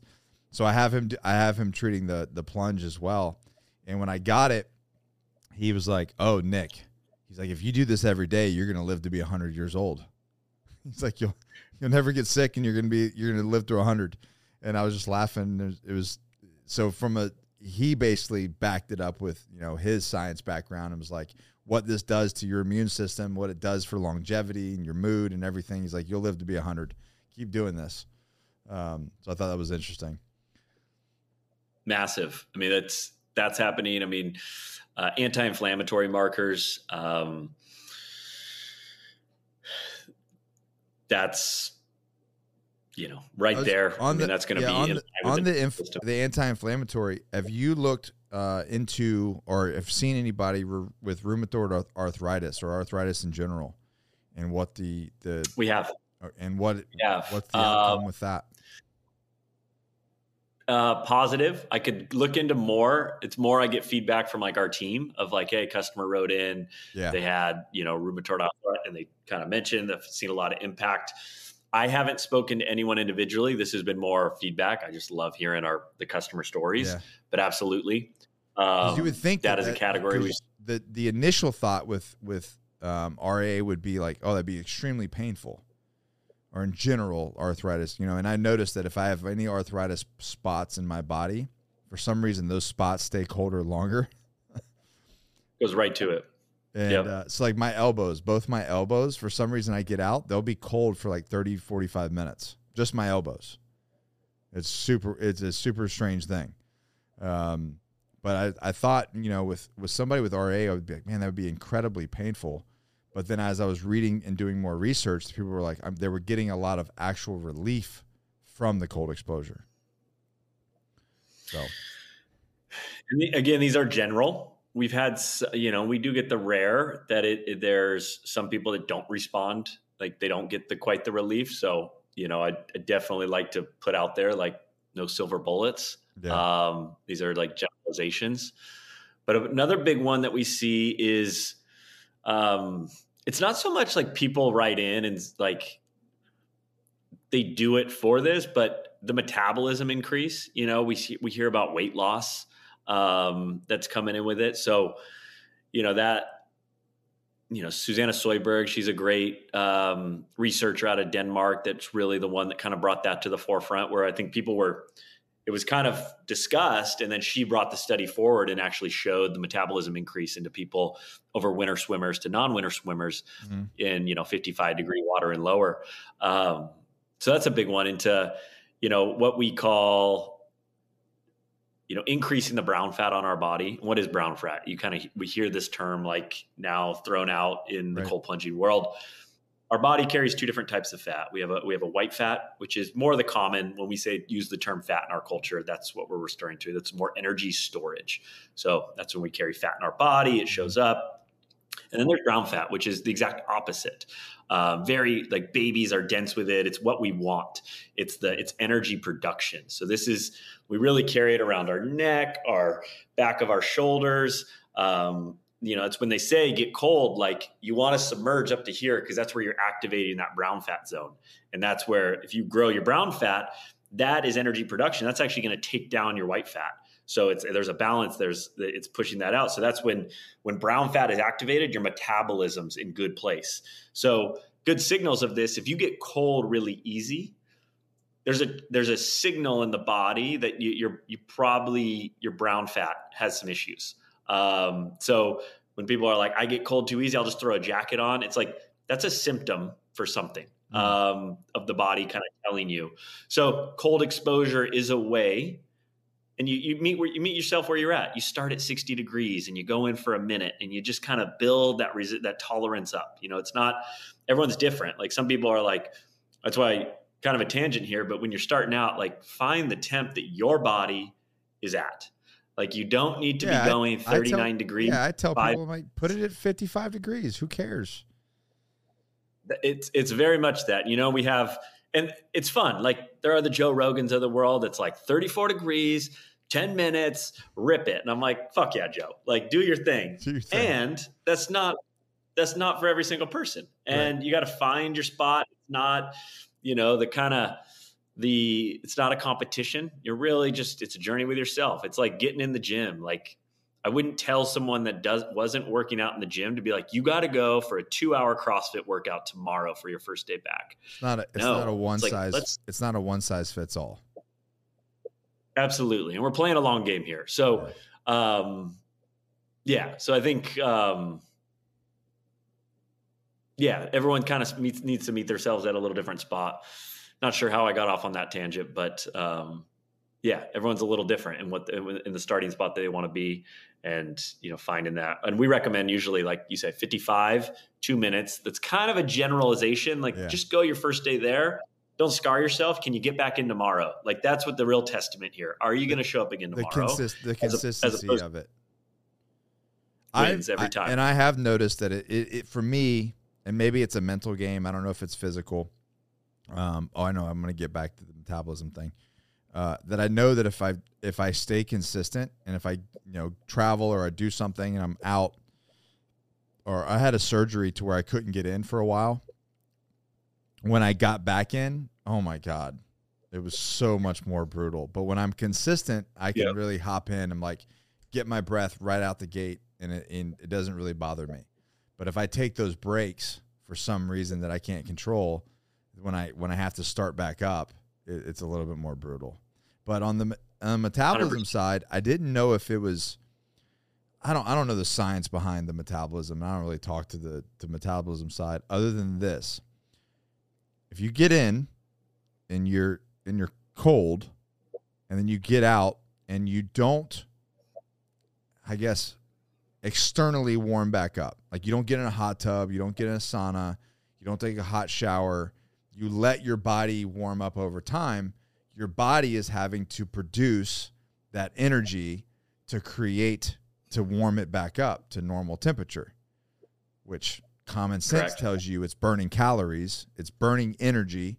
So I have him. I have him treating the the plunge as well. And when I got it, he was like, "Oh, Nick." He's like, if you do this every day, you're gonna live to be hundred years old. <laughs> He's like, you'll you'll never get sick, and you're gonna be you're gonna live through hundred. And I was just laughing. It was so from a he basically backed it up with you know his science background and was like what this does to your immune system, what it does for longevity and your mood and everything. He's like, you'll live to be hundred. Keep doing this. Um, so I thought that was interesting. Massive. I mean, that's that's happening. I mean, uh, anti-inflammatory markers. Um, that's you know right there. On I mean, the, that's going to yeah, be on the, on the, inf- the anti-inflammatory. Have you looked uh, into or have seen anybody re- with rheumatoid arthritis or arthritis in general, and what the the we have and what yeah what's the outcome uh, with that? Uh, positive. I could look into more. It's more I get feedback from like our team of like, hey, customer wrote in, yeah. they had you know rheumatoid arthritis, and they kind of mentioned they've seen a lot of impact. I haven't spoken to anyone individually. This has been more feedback. I just love hearing our the customer stories, yeah. but absolutely, um, you would think that, that is a category. We, the the initial thought with with um, RA would be like, oh, that'd be extremely painful or in general arthritis, you know, and I noticed that if I have any arthritis spots in my body, for some reason those spots stay colder longer. <laughs> Goes right to it. And Yep. uh, so like my elbows, both my elbows, for some reason I get out, they'll be cold for like 30, 45 minutes. Just my elbows. It's super it's a super strange thing. Um, but I, I thought, you know, with, with somebody with RA, I would be like, man, that would be incredibly painful. But then as I was reading and doing more research, people were like, um, they were getting a lot of actual relief from the cold exposure. So Again, these are general. We've had, you know, we do get the rare that it, it- there's some people that don't respond, like they don't get the quite the relief. So, you know, I, I definitely like to put out there like no silver bullets. yeah, Um, these are like generalizations. But another big one that we see is um, it's not so much like people write in and like they do it for this, but the metabolism increase. You know, we see, we hear about weight loss um, that's coming in with it. So, you know that you know Susanna Søberg, she's a great um, researcher out of Denmark. That's really the one that kind of brought that to the forefront. Where I think people were, it was kind of discussed, and then she brought the study forward and actually showed the metabolism increase into people over winter swimmers to non-winter swimmers Mhm. in you know 55 degree water and lower. Um, so that's a big one into you know what we call you know increasing the brown fat on our body what is brown fat you kind of we hear this term like now thrown out in the Right. cold plunging world our body carries two different types of fat we have a we have a white fat which is more the common when we say use the term fat in our culture that's what we're referring to that's more energy storage so that's when we carry fat in our body it shows up and then there's brown fat, which is the exact opposite. Uh, very like babies are dense with it. It's what we want. It's the it's energy production. So this is we really carry it around our neck, our back of our shoulders. Um, you know, it's when they say get cold, like you want to submerge up to here because that's where you're activating that brown fat zone, and that's where if you grow your brown fat, that is energy production. That's actually going to take down your white fat. So it's there's a balance. There's it's pushing that out. So that's when when brown fat is activated, your metabolism's in good place. So good signals of this. If you get cold really easy, there's a there's a signal in the body that you, you're you probably your brown fat has some issues. Um, so when people are like, I get cold too easy, I'll just throw a jacket on. It's like that's a symptom for something um, of the body kind of telling you. So cold exposure is a way and you, you meet where you meet yourself where you're at. You start at 60 degrees and you go in for a minute and you just kind of build that resi- that tolerance up. You know, it's not everyone's different. Like some people are like, that's why kind of a tangent here, but when you're starting out, like find the temp that your body is at. Like you don't need to Yeah, be going I tell- 39 degrees. yeah, I tell five- people like put it at 55 degrees. Who cares? it's it's very much that you know we have and it's fun like there are the joe rogans of the world it's like 34 degrees 10 minutes rip it and i'm like fuck yeah joe like do your thing Do your thing. and that's not that's not for every single person and you got to find your spot it's not you know the kind of the it's not a competition. You're really just it's a journey with yourself. It's like getting in the gym. Like i wouldn't tell someone that does wasn't working out in the gym to be like you got to go for a two hour crossfit workout tomorrow for your first day back. It's not a, it's No, not a one it's size let's- it's not a one size fits all. absolutely and we're playing a long game here. So um yeah so i think um yeah everyone kind of needs to meet themselves at a little different spot not sure how i got off on that tangent but um yeah everyone's a little different in what in the starting spot that they want to be and you know finding that and we recommend usually like you say 55 two minutes that's kind of a generalization like Yeah. just go your first day there don't scar yourself can you get back in tomorrow like that's what the real testament here are you going to show up again The tomorrow consist the as a- as consistency opposed- of it. Wins I've- every I- time. and I have noticed that it, it, it for me, and maybe it's a mental game. I don't know if it's physical. Um, oh, I know. I'm going to get back to the metabolism thing. Uh, that I know that if I if I stay consistent and if I you know travel or I do something and I'm out, or I had a surgery to where I couldn't get in for a while. When I got back in, oh my god, it was so much more brutal. But when I'm consistent, I can Yep. really hop in and like get my breath right out the gate, and it and it doesn't really bother me. But if I take those breaks for some reason that I can't control, when I when I have to start back up, it, it's a little bit more brutal. But on the, on the uh, metabolism 100%. side, I didn't know if it was I don't I don't know the science behind the metabolism. I don't really talk to the the metabolism side other than this. If you get in and you're and you're cold and then you get out and you don't I guess externally warm back up. Like you don't get in a hot tub, you don't get in a sauna, you don't take a hot shower, you let your body warm up over time, your body is having to produce that energy to create to warm it back up to normal temperature, which common sense Correct. tells you it's burning calories, it's burning energy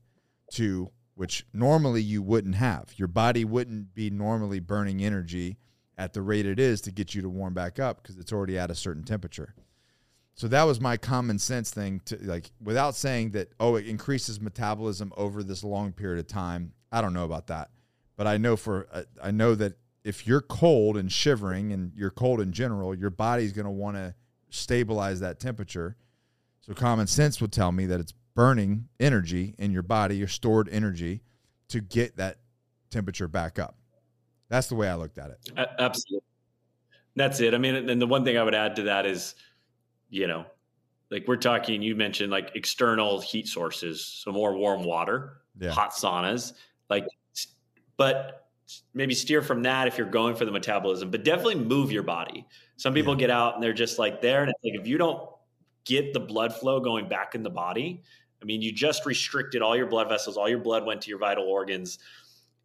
to which normally you wouldn't have. Your body wouldn't be normally burning energy at the rate it is to get you to warm back up because it's already at a certain temperature. So that was my common sense thing to like without saying that oh it increases metabolism over this long period of time. I don't know about that. But I know for uh, I know that if you're cold and shivering and you're cold in general, your body's going to want to stabilize that temperature. So common sense would tell me that it's burning energy in your body, your stored energy to get that temperature back up. That's the way I looked at it. Absolutely. That's it. I mean, and the one thing I would add to that is, you know, like we're talking, you mentioned like external heat sources, so more warm water, Yeah. hot saunas, like, but maybe steer from that if you're going for the metabolism, but definitely move your body. Some people Yeah. get out and they're just like there. And it's like, if you don't get the blood flow going back in the body, I mean, you just restricted all your blood vessels, all your blood went to your vital organs.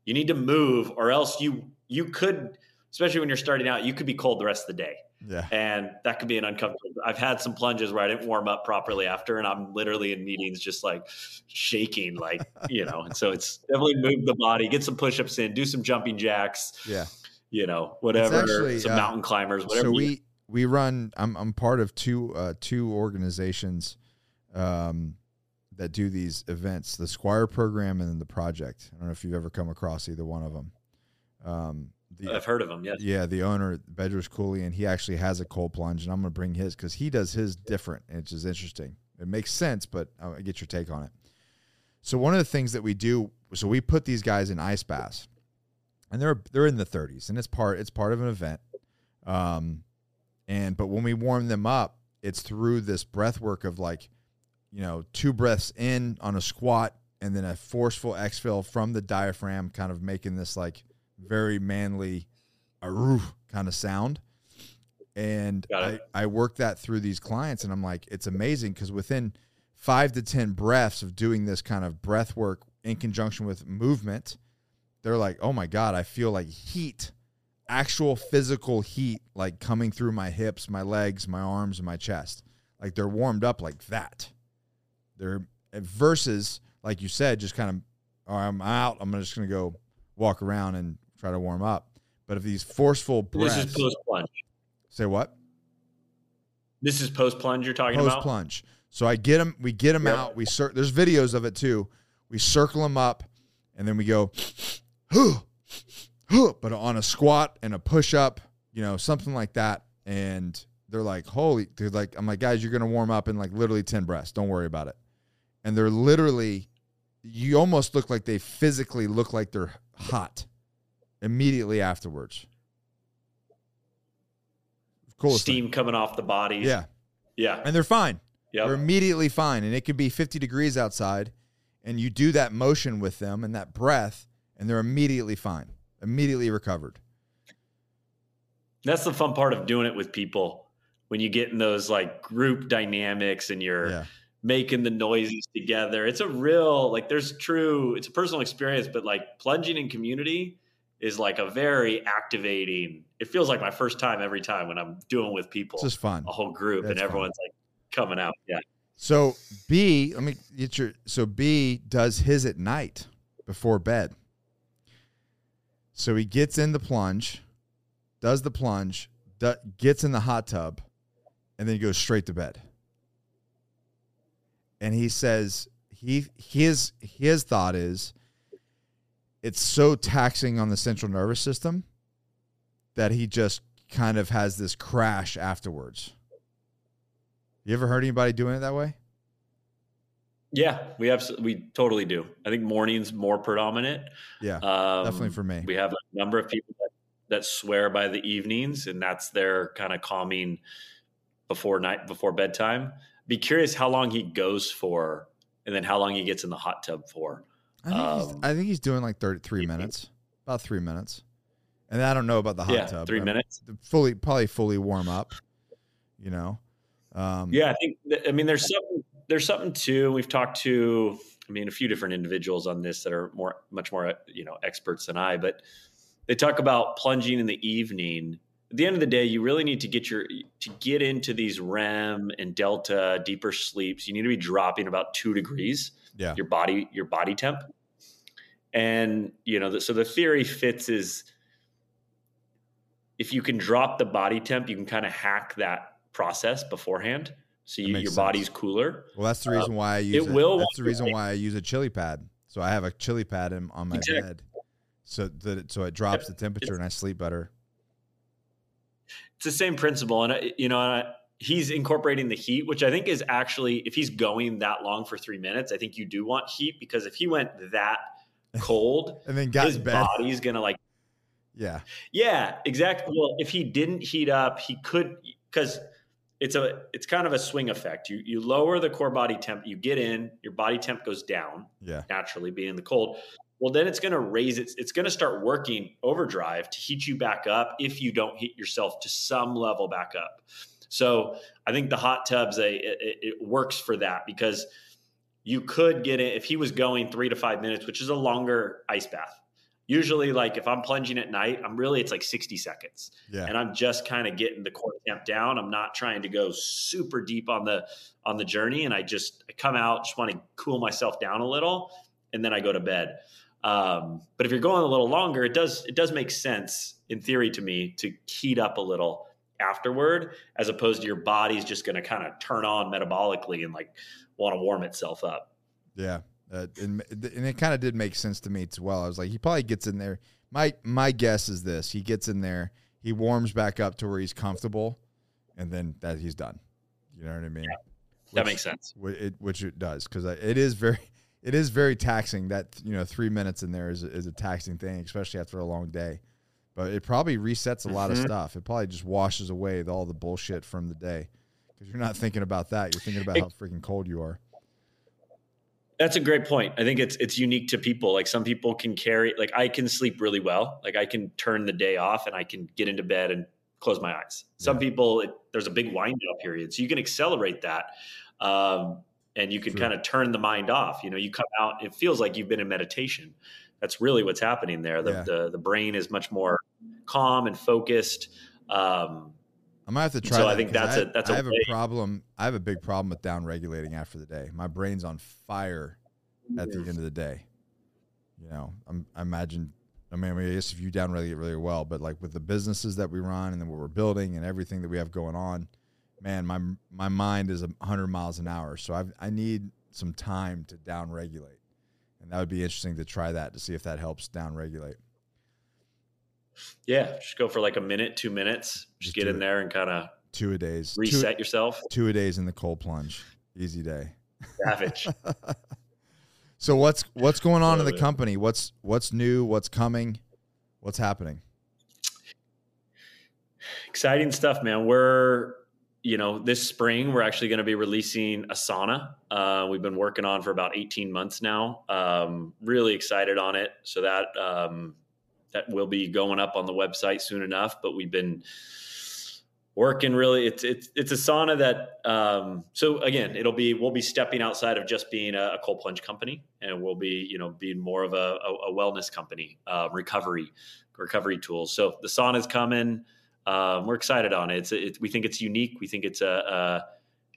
You need to move, or else you you could, especially when you're starting out, you could be cold the rest of the day, Yeah. and that could be an uncomfortable. I've had some plunges where I didn't warm up properly after, and I'm literally in meetings just like shaking, like <laughs> you know. And so it's definitely move the body, get some push-ups in, do some jumping jacks, Yeah. you know, whatever, actually, some uh, mountain climbers, whatever. so we we run I'm I'm part of two uh two organizations um that do these events, the Squire program and then the project. I don't know if you've ever come across either one of them. Um the I've heard of him. Yes. yeah, the owner, Bedros Keuilian, and he actually has a cold plunge, and I'm going to bring his because he does his different, and it's just interesting. It makes sense, but I get your take on it. So one of the things that we do, so we put these guys in ice baths, and they're they're in the 30s, and it's part it's part of an event. Um, and but when we warm them up, it's through this breath work of like, you know, two breaths in on a squat, and then a forceful exhale from the diaphragm, kind of making this like very manly, kind of sound. And I. I work that through these clients, and I'm like, it's amazing because within five to 10 breaths of doing this kind of breath work in conjunction with movement, they're like, oh my God, I feel like heat, actual physical heat, like coming through my hips, my legs, my arms, and my chest. Like they're warmed up like that. They're versus, like you said, just kind of, oh, I'm out. I'm just going to go walk around and try to warm up. But if these forceful breaths, This is post plunge. say what? This is post plunge you're talking post about. Post plunge. So I get them, we get them Yep. out. We cir- there's videos of it too. We circle them up, and then we go, huh, <gasps> huh, but on a squat and a push up, you know, something like that. And they're like, holy, they're like, I'm like, guys, you're gonna warm up in like literally ten breaths. Don't worry about it. And they're literally, you almost look like they physically look like they're hot immediately afterwards. Cool. Steam coming off the body. Yeah, Yeah. and they're fine. Yep. They're immediately fine. And it could be 50 degrees outside, and you do that motion with them and that breath, and they're immediately fine, immediately recovered. That's the fun part of doing it with people when you get in those like group dynamics and you're Yeah. making the noises together. It's a real, like, there's true, it's a personal experience, but like plunging in community is like a very activating. It feels like my first time every time when I'm doing with people, It's just fun. a whole group, That's and fun. everyone's like coming out. Yeah. So B, let me get your. So B does his at night before bed. So he gets in the plunge, does the plunge, do, gets in the hot tub, and then he goes straight to bed. And he says he his his thought is it's so taxing on the central nervous system that he just kind of has this crash afterwards. You ever heard anybody doing it that way? Yeah. We absolutely, we totally do. I think morning's more predominant. Yeah, Um, definitely for me. We have a number of people that, that swear by the evenings, and that's their kind of calming before night before bedtime. Be curious how long he goes for, and then how long he gets in the hot tub for. I think, he's, Um, I think he's doing like 33 minutes, about three minutes. And I don't know about the hot yeah, tub. three minutes. Fully, probably fully warm up, you know? Um, Yeah, I think. th- I mean, there's something. There's something too. We've talked to. I mean, a few different individuals on this that are more, much more, you know, experts than I. But they talk about plunging in the evening. At the end of the day, you really need to get your to get into these REM and delta deeper sleeps. You need to be dropping about two degrees. Yeah. Your body, your body temp. And you know, the, so the theory fits is if you can drop the body temp, you can kind of hack that process beforehand. So you, your sense. body's cooler. Well, that's the reason uh, why I use it it. will That's the reason why I use a chili pad. So I have a chili pad in, on my Exactly. bed, so that it, so it drops the temperature and I sleep better. It's the same principle, and I- you know, and I, he's incorporating the heat, which I think is actually, if he's going that long for three minutes, I think you do want heat because if he went that <laughs> cold, And then got his bed. body's gonna like Yeah, Yeah, exactly. Well, if he didn't heat up, he could because it's a it's kind of a swing effect. You you lower the core body temp, you get in, your body temp goes down yeah, naturally being in the cold. Well, then it's going to raise it. It's going to start working overdrive to heat you back up if you don't heat yourself to some level back up. So I think the hot tubs a it, it works for that because you could get it if he was going three to five minutes, which is a longer ice bath. Usually, like if I'm plunging at night, I'm really it's like 60 seconds yeah. and I'm just kind of getting the core temp down. I'm not trying to go super deep on the on the journey, and I just I come out, just want to cool myself down a little, and then I go to bed. Um, but if you're going a little longer, it does it does make sense in theory to me to heat up a little afterward, as opposed to your body's just going to kind of turn on metabolically and like want to warm itself up. Yeah, uh, and, and it kind of did make sense to me as well. I was like, he probably gets in there. My my guess is this: he gets in there, he warms back up to where he's comfortable, and then that he's done. You know what I mean? That Which- makes sense It, which it does because it is very, it is very taxing. That you know, three minutes in there is is a taxing thing, especially after a long day. But it probably resets a lot of Mhm. stuff. It probably just washes away the- all the bullshit from the day because you're not thinking about that. You're thinking about It- how freaking cold you are. That's a great point. I think it's it's unique to people. Like some people can carry like I can sleep really well. Like I can turn the day off and I can get into bed and close my eyes. Some Yeah. people it, there's a big wind down period, so you can accelerate that, um, and you can kind of turn the mind off. You know, you come out, it feels like you've been in meditation. That's really what's happening there. The Yeah. the, the brain is much more calm and focused. Um, I might have to try. So that I think that's I, a- that's I a have way- a problem. I have a big problem with down regulating after the day. My brain's on fire at the end of the day. You know, I'm, I imagine. I mean, I guess if you down regulate really well, but like with the businesses that we run and then what we're building and everything that we have going on, man, my my mind is a hundred miles an hour. So I I need some time to down regulate, and that would be interesting to try that to see if that helps down regulate. yeah, just go for like a minute, two minutes. Just, Just get in it. there and kind of Two a days, two, reset yourself. two a days in the cold plunge, easy day. Savage. <laughs> So what's what's going on in the company? What's what's new? What's coming? What's happening? exciting stuff, man. We're you know this spring we're actually going to be releasing a sauna. Uh, we've been working on for about eighteen months now. Um, really excited on it. So that um, that will be going up on the website soon enough. But we've been working really. It's it's it's a sauna that. Um, so again, it'll be we'll be stepping outside of just being a, a cold plunge company, and we'll be you know being more of a, a, a wellness company, uh, recovery recovery tools. So the sauna is coming um, we're excited on it. It's, it. We think it's unique. We think it's a, a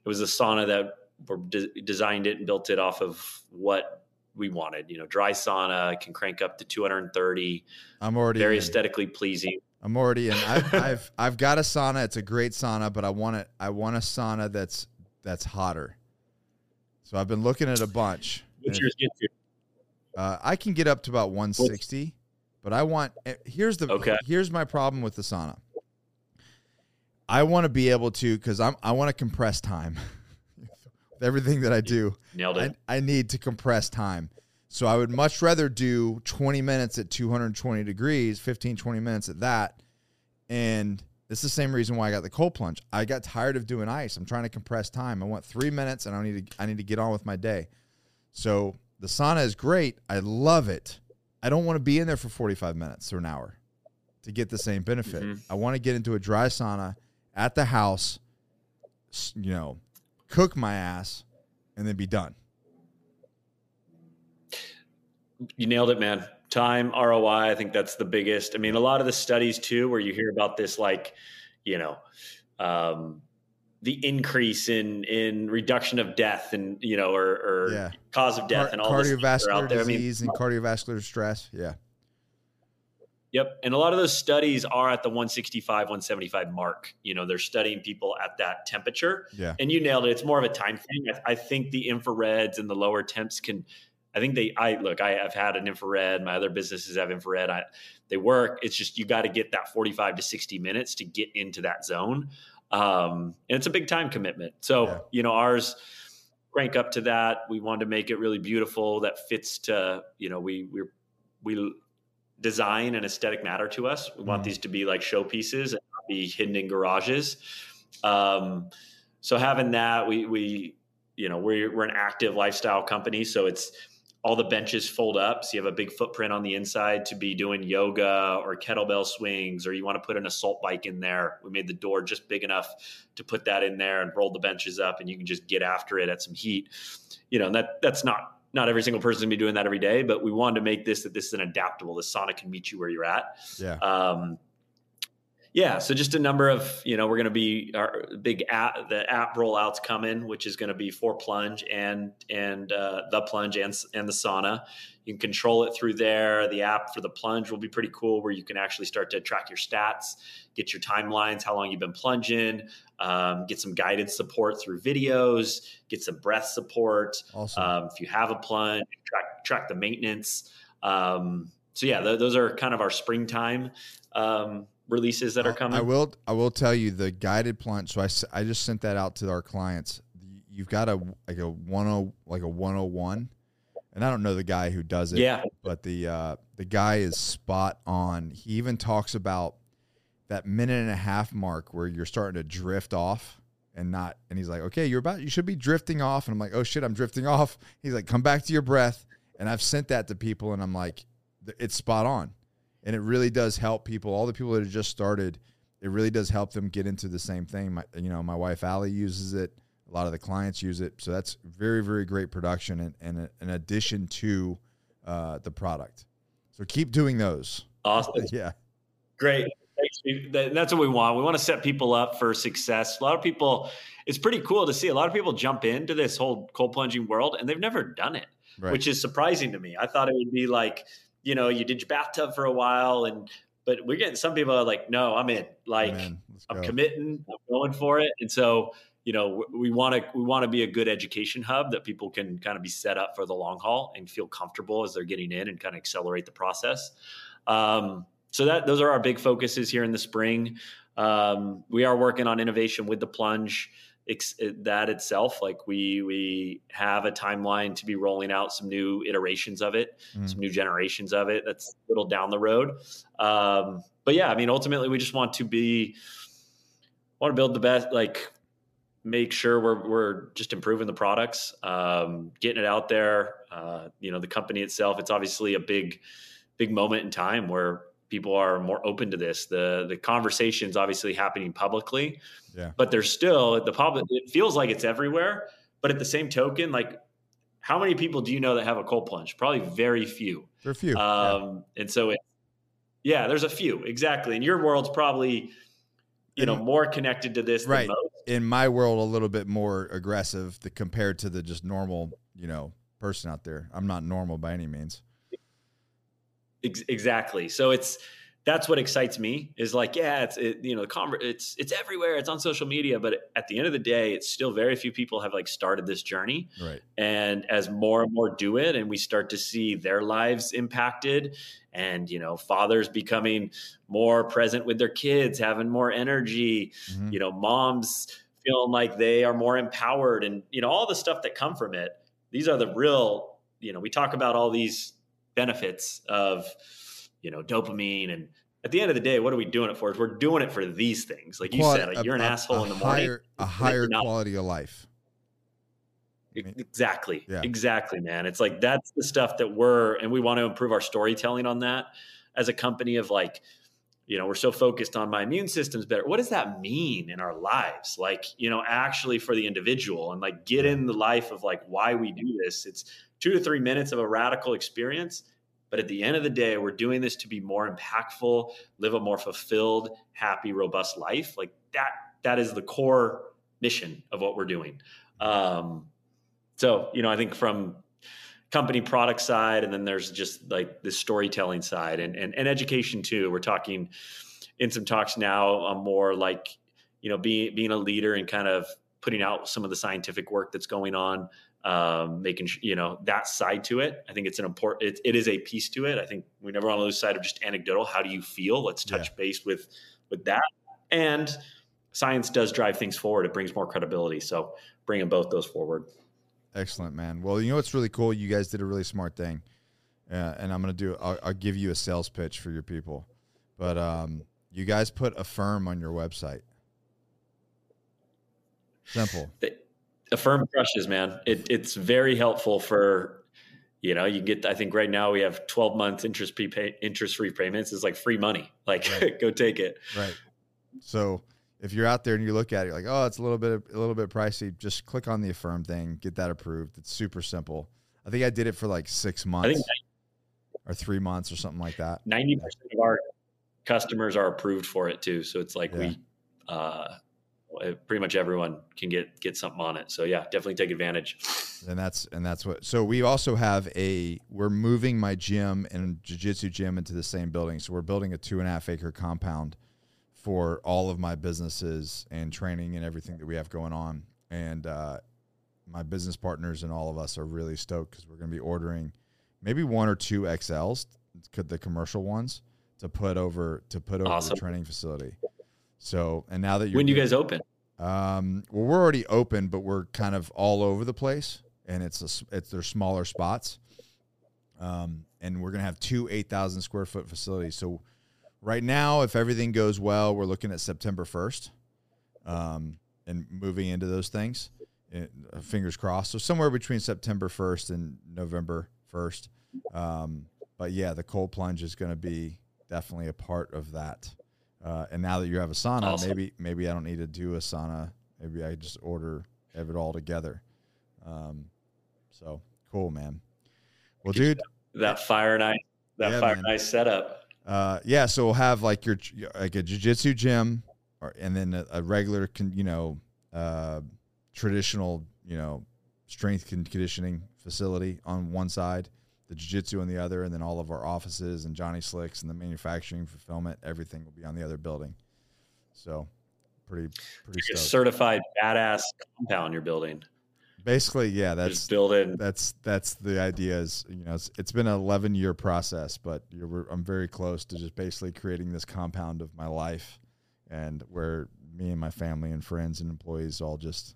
it was a sauna that we de- designed it and built it off of what we wanted. You know, dry sauna can crank up to 230, I'm already very in. aesthetically pleasing. I'm already in. I've, <laughs> I've I've got a sauna. It's a great sauna, but I want it. I want a sauna that's that's hotter. So I've been looking at a bunch. What's yours get to? Uh, I can get up to about 160, but I want. eh, Here's the. Okay. Here's my problem with the sauna. I want to be able to because I'm. I want to compress time. <laughs> with everything that I do, Nailed it. I, I need to compress time. So I would much rather do 20 minutes at 220 degrees, 15, 20 minutes at that, And it's the same reason why I got the cold plunge. I got tired of doing ice. I'm trying to compress time. I want three minutes, and I need to I need to get on with my day. So the sauna is great. I love it. I don't want to be in there for 45 minutes or an hour to get the same benefit. Mhm. I want to get into a dry sauna at the house, you know, cook my ass, and then be done. You nailed it, man. Time ROI, I think that's the biggest. I mean, a lot of the studies too, where you hear about this, like, you know, um, the increase in in reduction of death and you know, or, or Yeah. cause of death Car- and all this stuff that are cardiovascular out there. I mean, disease and cardiovascular stress. Yeah. Yep. And a lot of those studies are at the 165, 175 mark. You know, they're studying people at that temperature. Yeah. And you nailed it. It's more of a time thing. I, I think the infrareds and the lower temps can, I think they, I look, I, I've had an infrared. My other businesses have infrared. I, they work. It's just, you got to get that 45 to 60 minutes to get into that zone. Um, and it's a big time commitment. So, Yeah. you know, ours crank up to that. We wanted to make it really beautiful that fits to, you know, we, we we design and aesthetic matter to us. We want Mhm. these to be like showpieces and not be hidden in garages. Um, so having that, we we you know we're we're an active lifestyle company, so it's all the benches fold up, so you have a big footprint on the inside to be doing yoga or kettlebell swings, or you want to put an assault bike in there. We made the door just big enough to put that in there and roll the benches up, and you can just get after it at some heat. You know, and that that's not not every single person be doing that every day, but we wanted to make this that this is an adaptable. The sauna can meet you where you're at. Yeah. Um, yeah, so just a number of you know we're going to be our big app the app rollouts coming, which is going to be for plunge and and uh, the plunge and and the sauna. You can control it through there. The app for the plunge will be pretty cool, where you can actually start to track your stats, get your timelines, how long you've been plunging, um, get some guided support through videos, get some breath support. Awesome. Um, if you have a plunge, track track the maintenance. Um, so yeah, th- those are kind of our springtime um, releases that are coming. I will. I will tell you the guided plunge. So I, I just sent that out to our clients. You've got a like a one oh like a one oh one, and I don't know the guy who does it. yeah, but the uh, the guy is spot on. He even talks about that minute and a half mark where you're starting to drift off and not. And he's like, "Okay, you're about you should be drifting off." And I'm like, "Oh shit, I'm drifting off." He's like, "Come back to your breath." And I've sent that to people, and I'm like, "It's spot on," and it really does help people. All the people that have just started, it really does help them get into the same thing. My, you know, my wife Allie uses it. A lot of the clients use it, so that's very, very great production and, and an addition to uh, the product. So keep doing those. awesome, <laughs> Yeah, great. Thanks. That's what we want. We want to set people up for success. A lot of people, it's pretty cool to see. A lot of people jump into this whole cold plunging world and they've never done it. right. which is surprising to me. I thought it would be like, you know, you did your bathtub for a while, and but we're getting some people are like, no, I'm in. Like, I'm committing. I'm going for it. And so, you know, we want to we want to be a good education hub that people can kind of be set up for the long haul and feel comfortable as they're getting in and kind of accelerate the process. Um, so that those are our big focuses here in the spring. Um, we are working on innovation with the plunge ex- that itself like we we have a timeline to be rolling out some new iterations of it Mhm. some new generations of it. That's a little down the road. Um, but yeah i mean ultimately we just want to be want to build the best like make sure we're, we're just improving the products um, getting it out there. Uh, you know the company itself it's obviously a big big moment in time where people are more open to this the the conversations obviously happening publicly Yeah. but there's still the public it feels like it's everywhere but at the same token like how many people do you know that have a cold plunge probably very few There are a few. Yeah. um, and so it, yeah there's a few exactly and your world's probably you know more connected to this Right. than most In my world, a little bit more aggressive compared to the just normal, you know, person out there. I'm not normal by any means. Ex- exactly. So it's that's what excites me is like, yeah, it's it, you know, the conver- it's it's everywhere. It's on social media, but at the end of the day, it's still very few people have like started this journey. Right. And as more and more do it, and we start to see their lives impacted, and you know, fathers becoming more present with their kids, having more energy, Mhm. you know, moms feeling like they are more empowered, and you know, all the stuff that come from it. These are the real, you know, we talk about all these benefits of, you know, dopamine, and at the end of the day, what are we doing it for? Is we're doing it for these things. Like you Quali- said, like you're an a- asshole a in the morning. higher, a higher quality of life. I mean- Exactly. Yeah. Exactly, man. It's like that's the stuff that we're and we want to improve our storytelling on that as a company of like, you know, we're so focused on my immune system's better. What does that mean in our lives? Like, you know, actually for the individual and like get in the life of like why we do this. It's two to three minutes of a radical experience. But at the end of the day, we're doing this to be more impactful, live a more fulfilled, happy, robust life. Like that, that is the core mission of what we're doing. Um, so, you know, I think from company product side, and then there's just like the storytelling side and, and, and education too. We're talking in some talks now on more like, you know, being, being a leader and kind of putting out some of the scientific work that's going on, um, making, you know, that side to it. I think it's an important, it, it is a piece to it. I think we never want to lose sight of just anecdotal. How do you feel? Let's touch base with, with that. And science does drive things forward. It brings more credibility. So bringing both those forward. Excellent, man. Well, you know what's really cool? You guys did a really smart thing, uh, and I'm gonna do. I'll, I'll give you a sales pitch for your people, but um, you guys put Affirm on your website. Simple. Affirm crushes, man. It, it's very helpful for, you know, you get. I think right now we have 12 month interest prepay interest free payments. It's like free money. <laughs> Like, Right. go take it. Right. So if you're out there and you look at it, you're like, oh, it's a little bit a little bit pricey. Just click on the Affirm thing, get that approved. It's super simple. I think I did it for like six months think or three months or something like that. 90 percent of our customers are approved for it too. So it's like Yeah. we, uh, pretty much everyone can get get something on it. So yeah, definitely take advantage. and that's and that's what so we also have a we're moving my gym and jiu-jitsu gym into the same building so we're building a two and a half acre compound for all of my businesses and training and everything that we have going on and uh, my business partners and all of us are really stoked because we're going to be ordering maybe one or two xls could the commercial ones to put over to put over Awesome. the training facility so and now that you're When do you guys open? um, well, we're already open, but we're kind of all over the place, and it's a, it's their smaller spots. Um, and we're gonna have two eight thousand square foot facilities. So right now, if everything goes well, we're looking at September first, um, and moving into those things. It, uh, fingers crossed. So somewhere between September first and November first. Um, but yeah, the cold plunge is going to be definitely a part of that. Uh, and now that you have a sauna, Awesome. maybe maybe I don't need to do a sauna. Maybe I just order have it all together. Um, so cool, man. Well, dude, That fire and ice, that Yeah, fire man. and ice setup. uh, yeah. So we'll have like your like a jujitsu gym, or and then a, a regular, con, you know, uh, traditional, you know, strength con- conditioning facility on one side, the jiu-jitsu on the other, and then all of our offices and Johnny Slicks and the manufacturing fulfillment, everything will be on the other building. So pretty pretty Like certified badass compound you're building. Basically, yeah, that's building. that's that's the idea is you know it's, it's been an 11 year process but you're, i'm very close to just basically creating this compound of my life and where me and my family and friends and employees all just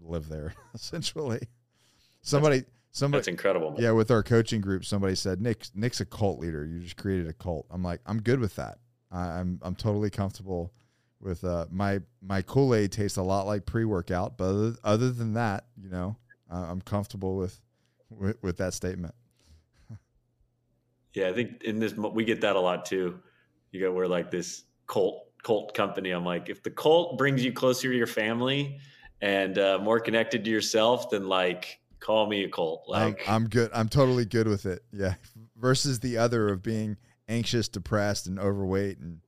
live there <laughs> essentially somebody somebody That's incredible. man. yeah with our coaching group somebody said nick nick's a cult leader you just created a cult i'm like i'm good with that I, i'm i'm totally comfortable with uh my my kool-aid tastes a lot like pre-workout but other, other than that you know uh, i'm comfortable with, with with that statement Yeah, I think in this we get that a lot too. You go we're like this cult cult company. I'm like, if the cult brings you closer to your family and uh, more connected to yourself, then like call me a cult. Like I'm, I'm good i'm totally good with it yeah versus the other of being anxious depressed and overweight and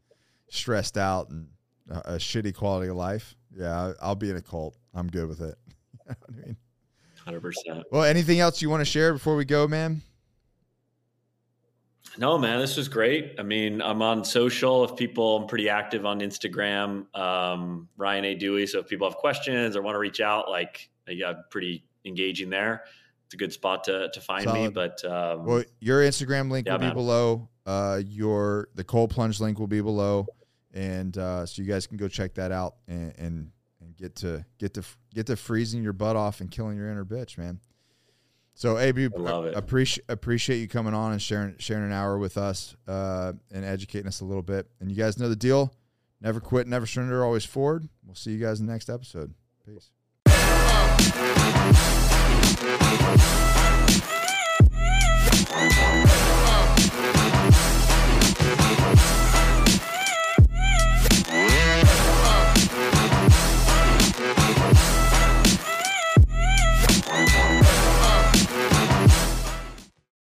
stressed out and a, a shitty quality of life yeah I, i'll be in a cult i'm good with it You know what I mean? hundred percent. Well, anything else you want to share before we go, man? No, man, this was great. I mean, I'm on social. If people, I'm pretty active on Instagram, um, Ryan A. Duey. So if people have questions or want to reach out, like, yeah, I'm pretty engaging there. It's a good spot to to find me. But um, Well, your Instagram link Yeah, will be below. Uh, your the cold plunge link will be below, and uh, so you guys can go check that out and and, and get to get to get to freezing your butt off and killing your inner bitch, man. So, AB, I love it. appreciate appreciate you coming on and sharing sharing an hour with us uh, and educating us a little bit. And you guys know the deal: never quit, never surrender, always forward. We'll see you guys in the next episode. Peace. Uh.